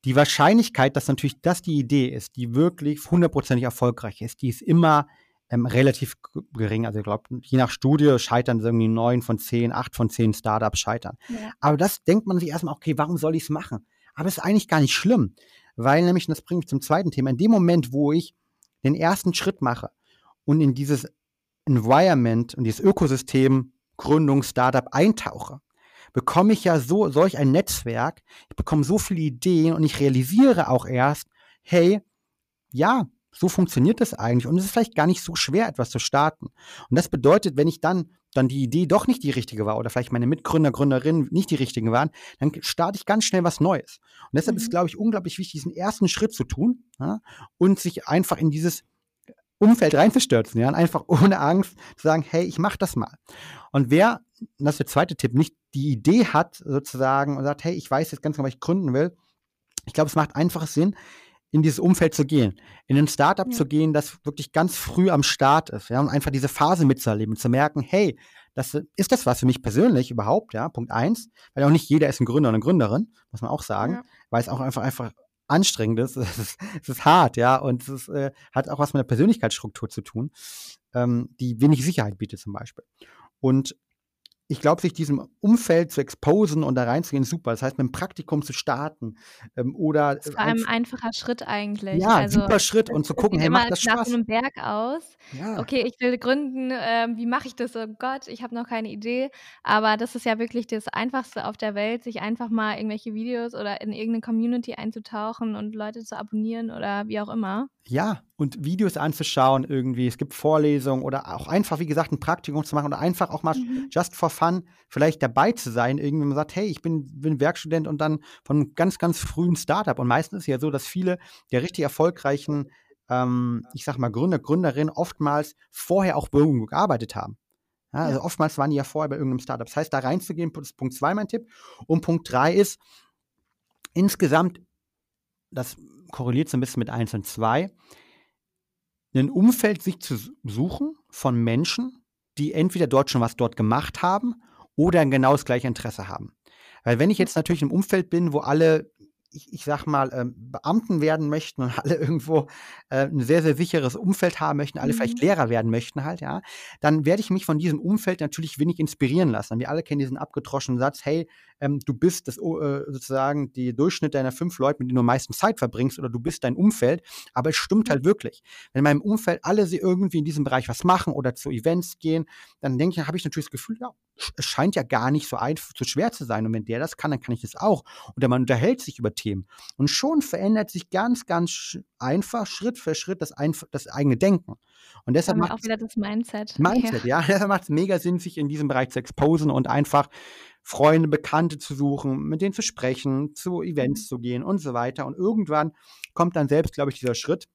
die Wahrscheinlichkeit, dass natürlich das die Idee ist, die wirklich hundertprozentig erfolgreich ist, die ist immer ähm, relativ gering. Also ich glaube, je nach Studie scheitern irgendwie neun von zehn, acht von zehn Startups scheitern. Ja. Aber das denkt man sich erstmal, okay, warum soll ich es machen? Aber es ist eigentlich gar nicht schlimm, weil nämlich, und das bringt mich zum zweiten Thema, in dem Moment, wo ich den ersten Schritt mache und in dieses Environment und dieses Ökosystem Gründung, Startup eintauche, bekomme ich ja so solch ein Netzwerk, ich bekomme so viele Ideen und ich realisiere auch erst, hey, ja, so funktioniert das eigentlich und es ist vielleicht gar nicht so schwer, etwas zu starten. Und das bedeutet, wenn ich dann dann die Idee doch nicht die richtige war oder vielleicht meine Mitgründer, Gründerinnen nicht die richtigen waren, dann starte ich ganz schnell was Neues. Und deshalb mhm. ist, glaube ich, unglaublich wichtig, diesen ersten Schritt zu tun ja, und sich einfach in dieses Umfeld reinzustürzen, ja, und einfach [laughs] ohne Angst zu sagen, hey, ich mach das mal. Und wer, das ist der zweite Tipp, nicht die Idee hat sozusagen und sagt, hey, ich weiß jetzt ganz genau, was ich gründen will, ich glaube, es macht einfach Sinn, in dieses Umfeld zu gehen, in ein Startup ja. zu gehen, das wirklich ganz früh am Start ist, ja, und einfach diese Phase mitzuerleben, zu merken, hey, das ist das was für mich persönlich überhaupt, ja, Punkt eins, weil auch nicht jeder ist ein Gründer und eine Gründerin, muss man auch sagen, ja. weil es auch einfach einfach anstrengend ist. [laughs] Es ist, es ist hart, ja, und es ist, äh, hat auch was mit der Persönlichkeitsstruktur zu tun, ähm, die wenig Sicherheit bietet zum Beispiel. Und ich glaube, sich diesem Umfeld zu exposen und da reinzugehen, ist super. Das heißt, mit dem Praktikum zu starten ähm, oder. Das war ein einfacher Schritt eigentlich. Ja, also, super Schritt und zu gucken, hey, macht das Spaß? Nach einem Berg aus. Ja. Okay, ich will gründen. Ähm, wie mache ich das? Oh Gott, ich habe noch keine Idee. Aber das ist ja wirklich das Einfachste auf der Welt, sich einfach mal irgendwelche Videos oder in irgendeine Community einzutauchen und Leute zu abonnieren oder wie auch immer. Ja, und Videos anzuschauen irgendwie. Es gibt Vorlesungen oder auch einfach, wie gesagt, ein Praktikum zu machen oder einfach auch mal mhm. just for fun vielleicht dabei zu sein. Irgendwie man sagt, hey, ich bin, bin Werkstudent und dann von einem ganz, ganz frühen Startup. Und meistens ist es ja so, dass viele der richtig erfolgreichen, ähm, ich sag mal, Gründer, Gründerinnen oftmals vorher auch irgendwo gearbeitet haben. Ja, also oftmals waren die ja vorher bei irgendeinem Startup. Das heißt, da reinzugehen, ist Punkt zwei mein Tipp. Und Punkt drei ist, insgesamt, das korreliert so ein bisschen mit eins und zwei ein Umfeld sich zu suchen von Menschen, die entweder dort schon was dort gemacht haben oder ein genau das gleiche Interesse haben. Weil wenn ich jetzt natürlich im Umfeld bin, wo alle ich, ich sag mal, ähm, Beamten werden möchten und [laughs] alle irgendwo äh, ein sehr, sehr sicheres Umfeld haben möchten, alle mhm. vielleicht Lehrer werden möchten halt, ja, dann werde ich mich von diesem Umfeld natürlich wenig inspirieren lassen. Wir alle kennen diesen abgedroschenen Satz, hey, ähm, du bist das, äh, sozusagen die Durchschnitt deiner fünf Leute, mit denen du am meisten Zeit verbringst oder du bist dein Umfeld, aber es stimmt halt wirklich. Wenn in meinem Umfeld alle sie irgendwie in diesem Bereich was machen oder zu Events gehen, dann denke ich, habe ich natürlich das Gefühl, ja, es scheint ja gar nicht so einfach, so schwer zu sein. Und wenn der das kann, dann kann ich das auch. Und man unterhält sich über Themen. Und schon verändert sich ganz, ganz einfach Schritt für Schritt das, das eigene Denken. Und deshalb macht auch wieder das Mindset. Mindset, ja. ja. [laughs] Deshalb macht es mega Sinn, sich in diesem Bereich zu exposen und einfach Freunde, Bekannte zu suchen, mit denen zu sprechen, zu Events mhm. zu gehen und so weiter. Und irgendwann kommt dann selbst, glaube ich, dieser Schritt.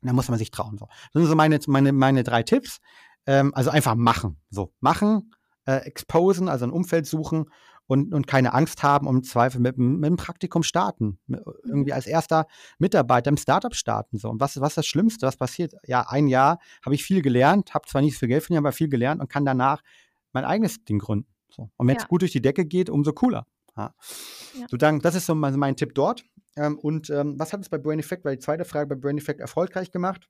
Da muss man sich trauen. So. Das sind so meine, meine, meine drei Tipps. Ähm, also einfach machen. So, machen, äh, exposen, also ein Umfeld suchen und, und keine Angst haben und im Zweifel mit, mit einem Praktikum starten. Irgendwie als erster Mitarbeiter im Startup starten. So. Und was, was ist das Schlimmste, was passiert? Ja, ein Jahr habe ich viel gelernt, habe zwar nicht so viel Geld verdient, aber viel gelernt und kann danach mein eigenes Ding gründen. So. Und wenn es ja. gut durch die Decke geht, umso cooler. Ja. So, dann, das ist so mein, mein Tipp dort. Ähm, und ähm, was hat es bei Brain Effect, weil die zweite Frage bei Brain Effect erfolgreich gemacht?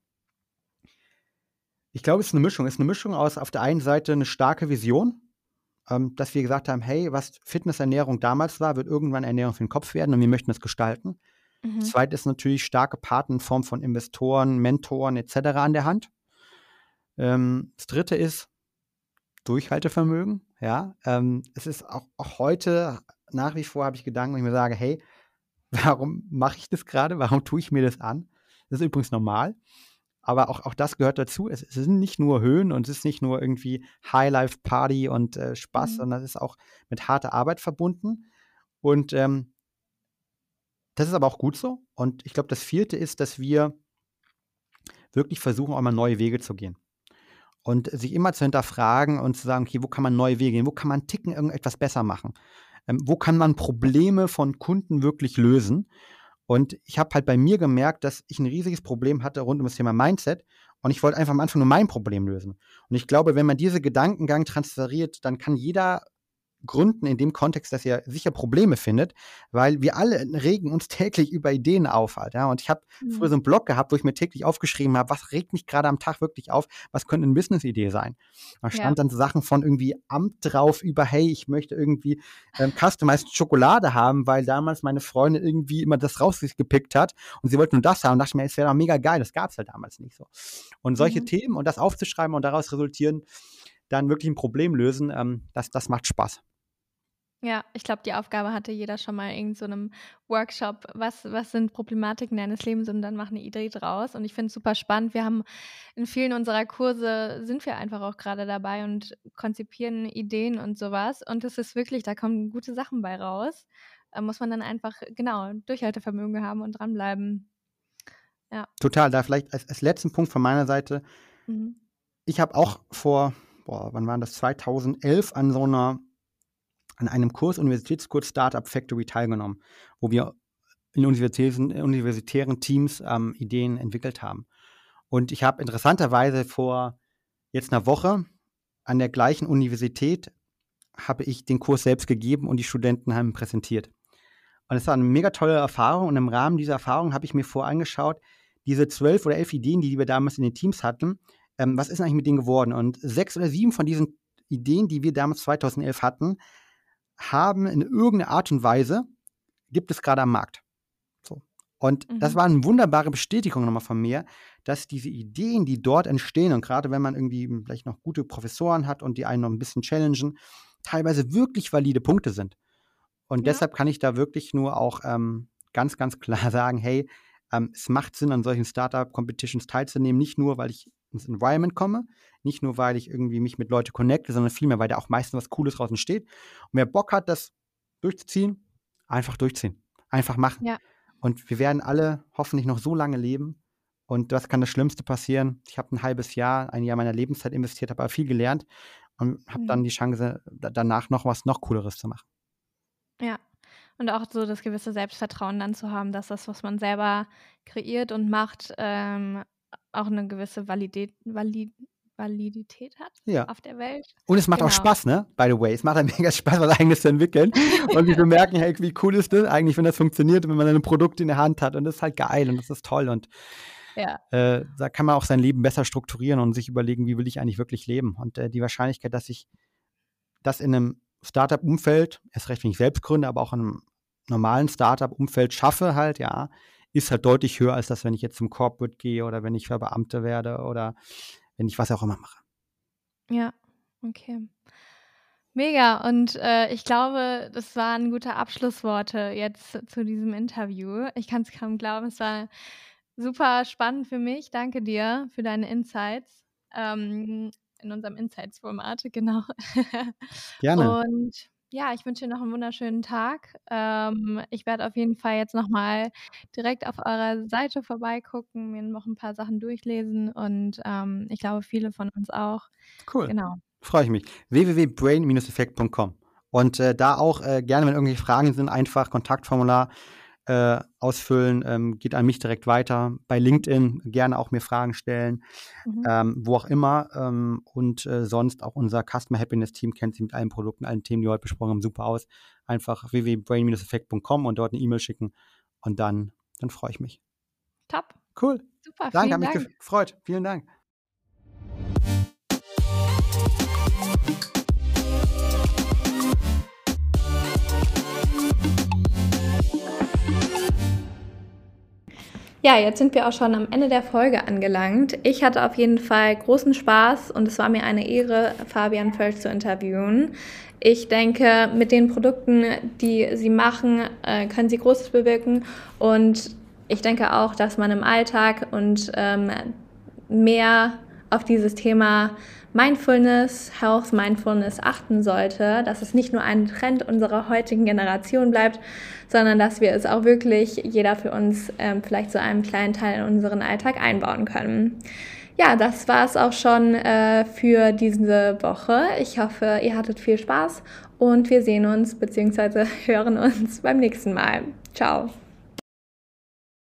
Ich glaube, es ist eine Mischung. Es ist eine Mischung aus auf der einen Seite eine starke Vision, ähm, dass wir gesagt haben, hey, was Fitnessernährung damals war, wird irgendwann Ernährung für den Kopf werden und wir möchten das gestalten. Mhm. Zweit ist natürlich starke Partner in Form von Investoren, Mentoren etc. an der Hand. Ähm, das dritte ist Durchhaltevermögen. Ja, ähm, es ist auch, auch heute nach wie vor habe ich Gedanken, wo ich mir sage, hey, [laughs] warum mache ich das gerade? Warum tue ich mir das an? Das ist übrigens normal. Aber auch, auch das gehört dazu. Es, es sind nicht nur Höhen und es ist nicht nur irgendwie High-Life-Party und äh, Spaß, mhm. sondern es ist auch mit harter Arbeit verbunden. Und ähm, das ist aber auch gut so. Und ich glaube, das vierte ist, dass wir wirklich versuchen, auch mal neue Wege zu gehen. Und sich immer zu hinterfragen und zu sagen, okay, wo kann man neue Wege gehen? Wo kann man Ticken irgendetwas besser machen? Ähm, wo kann man Probleme von Kunden wirklich lösen? Und ich habe halt bei mir gemerkt, dass ich ein riesiges Problem hatte rund um das Thema Mindset. Und ich wollte einfach am Anfang nur mein Problem lösen. Und ich glaube, wenn man diese Gedankengang transferiert, dann kann jeder gründen in dem Kontext, dass ihr sicher Probleme findet, weil wir alle regen uns [laughs] täglich über Ideen auf. Halt, ja? Und ich habe mhm. früher so einen Blog gehabt, wo ich mir täglich aufgeschrieben habe, was regt mich gerade am Tag wirklich auf, was könnte eine Business-Idee sein. Da stand ja. dann so Sachen von irgendwie Amt drauf über, hey, ich möchte irgendwie ähm, customized Schokolade haben, weil damals meine Freundin irgendwie immer das rausgepickt hat und sie wollte nur das haben und dachte mir, es wäre doch mega geil, das gab es halt damals nicht so. Und solche mhm. Themen und das aufzuschreiben und daraus resultieren, dann wirklich ein Problem lösen, ähm, das, das macht Spaß. Ja, ich glaube, die Aufgabe hatte jeder schon mal in so einem Workshop. Was, was sind Problematiken deines Lebens und dann mach eine Idee draus. Und ich finde es super spannend. Wir haben in vielen unserer Kurse sind wir einfach auch gerade dabei und konzipieren Ideen und sowas. Und es ist wirklich, da kommen gute Sachen bei raus. Da muss man dann einfach, genau, Durchhaltevermögen haben und dranbleiben. Ja. Total. Da vielleicht als, als letzten Punkt von meiner Seite. Mhm. Ich habe auch vor, boah, wann waren das? 2011 an so einer an einem Kurs, Universitätskurs Startup Factory teilgenommen, wo wir in universitären, universitären Teams ähm, Ideen entwickelt haben. Und ich habe interessanterweise vor jetzt einer Woche an der gleichen Universität habe ich den Kurs selbst gegeben und die Studenten haben ihn präsentiert. Und es war eine mega tolle Erfahrung und im Rahmen dieser Erfahrung habe ich mir vorangeschaut, diese zwölf oder elf Ideen, die wir damals in den Teams hatten, ähm, was ist eigentlich mit denen geworden? Und sechs oder sieben von diesen Ideen, die wir damals 2011 hatten, haben in irgendeiner Art und Weise, gibt es gerade am Markt. So. Und mhm. das war eine wunderbare Bestätigung nochmal von mir, dass diese Ideen, die dort entstehen, und gerade wenn man irgendwie vielleicht noch gute Professoren hat und die einen noch ein bisschen challengen, teilweise wirklich valide Punkte sind. Und ja. deshalb kann ich da wirklich nur auch ähm, ganz, ganz klar [laughs] sagen, hey, ähm, es macht Sinn, an solchen Startup-Competitions teilzunehmen, nicht nur, weil ich ins Environment komme, nicht nur, weil ich irgendwie mich mit Leuten connecte, sondern vielmehr, weil da auch meistens was Cooles draußen steht. Und wer Bock hat, das durchzuziehen, einfach durchziehen. Einfach machen. Ja. Und wir werden alle hoffentlich noch so lange leben. Und das kann das Schlimmste passieren. Ich habe ein halbes Jahr, ein Jahr meiner Lebenszeit investiert, habe aber viel gelernt und habe mhm. dann die Chance, danach noch was noch Cooleres zu machen. Ja, und auch so das gewisse Selbstvertrauen dann zu haben, dass das, was man selber kreiert und macht, ähm, auch eine gewisse Validität, Valid Validität hat ja. auf der Welt. Und es macht genau. auch Spaß, ne? By the way. Es macht ein [laughs] mega Spaß, was eigenes zu entwickeln. und wir merken, hey, wie cool ist das eigentlich, wenn das funktioniert wenn man ein Produkt in der Hand hat. Und das ist halt geil und das ist toll. Und ja. äh, da kann man auch sein Leben besser strukturieren und sich überlegen, wie will ich eigentlich wirklich leben. Und äh, die Wahrscheinlichkeit, dass ich das in einem Startup-Umfeld, erst recht, wenn ich selbst gründe, aber auch in einem normalen Startup-Umfeld schaffe, halt, ja, ist halt deutlich höher als das, wenn ich jetzt zum Corporate gehe oder wenn ich Verbeamte werde oder wenn ich was auch immer mache. Ja, okay. Mega. Und äh, ich glaube, das waren gute Abschlussworte jetzt zu diesem Interview. Ich kann es kaum glauben, es war super spannend für mich. Danke dir für deine Insights. Ähm, in unserem Insights-Format, [laughs] genau. Gerne. Und ja, ich wünsche dir noch einen wunderschönen Tag. Ähm, ich werde auf jeden Fall jetzt nochmal direkt auf eurer Seite vorbeigucken, mir noch ein paar Sachen durchlesen und ähm, ich glaube, viele von uns auch. Cool. Genau. Freue ich mich. www.brain-effekt.com. Und äh, da auch äh, gerne, wenn irgendwelche Fragen sind, einfach Kontaktformular äh, ausfüllen, ähm, geht an mich direkt weiter. Bei LinkedIn gerne auch mir Fragen stellen, mhm. ähm, wo auch immer. Ähm, und äh, sonst auch unser Customer Happiness Team kennt sich mit allen Produkten, allen Themen, die wir heute besprochen haben, super aus. Einfach www.brain-effekt.com und dort eine E-Mail schicken und dann, dann freue ich mich. Top. Cool. Super. Danke, hat mich Dank. gefreut. Vielen Dank. Ja, jetzt sind wir auch schon am Ende der Folge angelangt. Ich hatte auf jeden Fall großen Spaß und es war mir eine Ehre, Fabian Völsch zu interviewen. Ich denke, mit den Produkten, die Sie machen, äh, können Sie Großes bewirken und ich denke auch, dass man im Alltag und ähm, mehr auf dieses Thema Mindfulness, Health Mindfulness achten sollte, dass es nicht nur ein Trend unserer heutigen Generation bleibt, sondern dass wir es auch wirklich jeder für uns ähm, vielleicht zu einem kleinen Teil in unseren Alltag einbauen können. Ja, das war es auch schon äh, für diese Woche. Ich hoffe, ihr hattet viel Spaß und wir sehen uns bzw. [laughs] hören uns beim nächsten Mal. Ciao.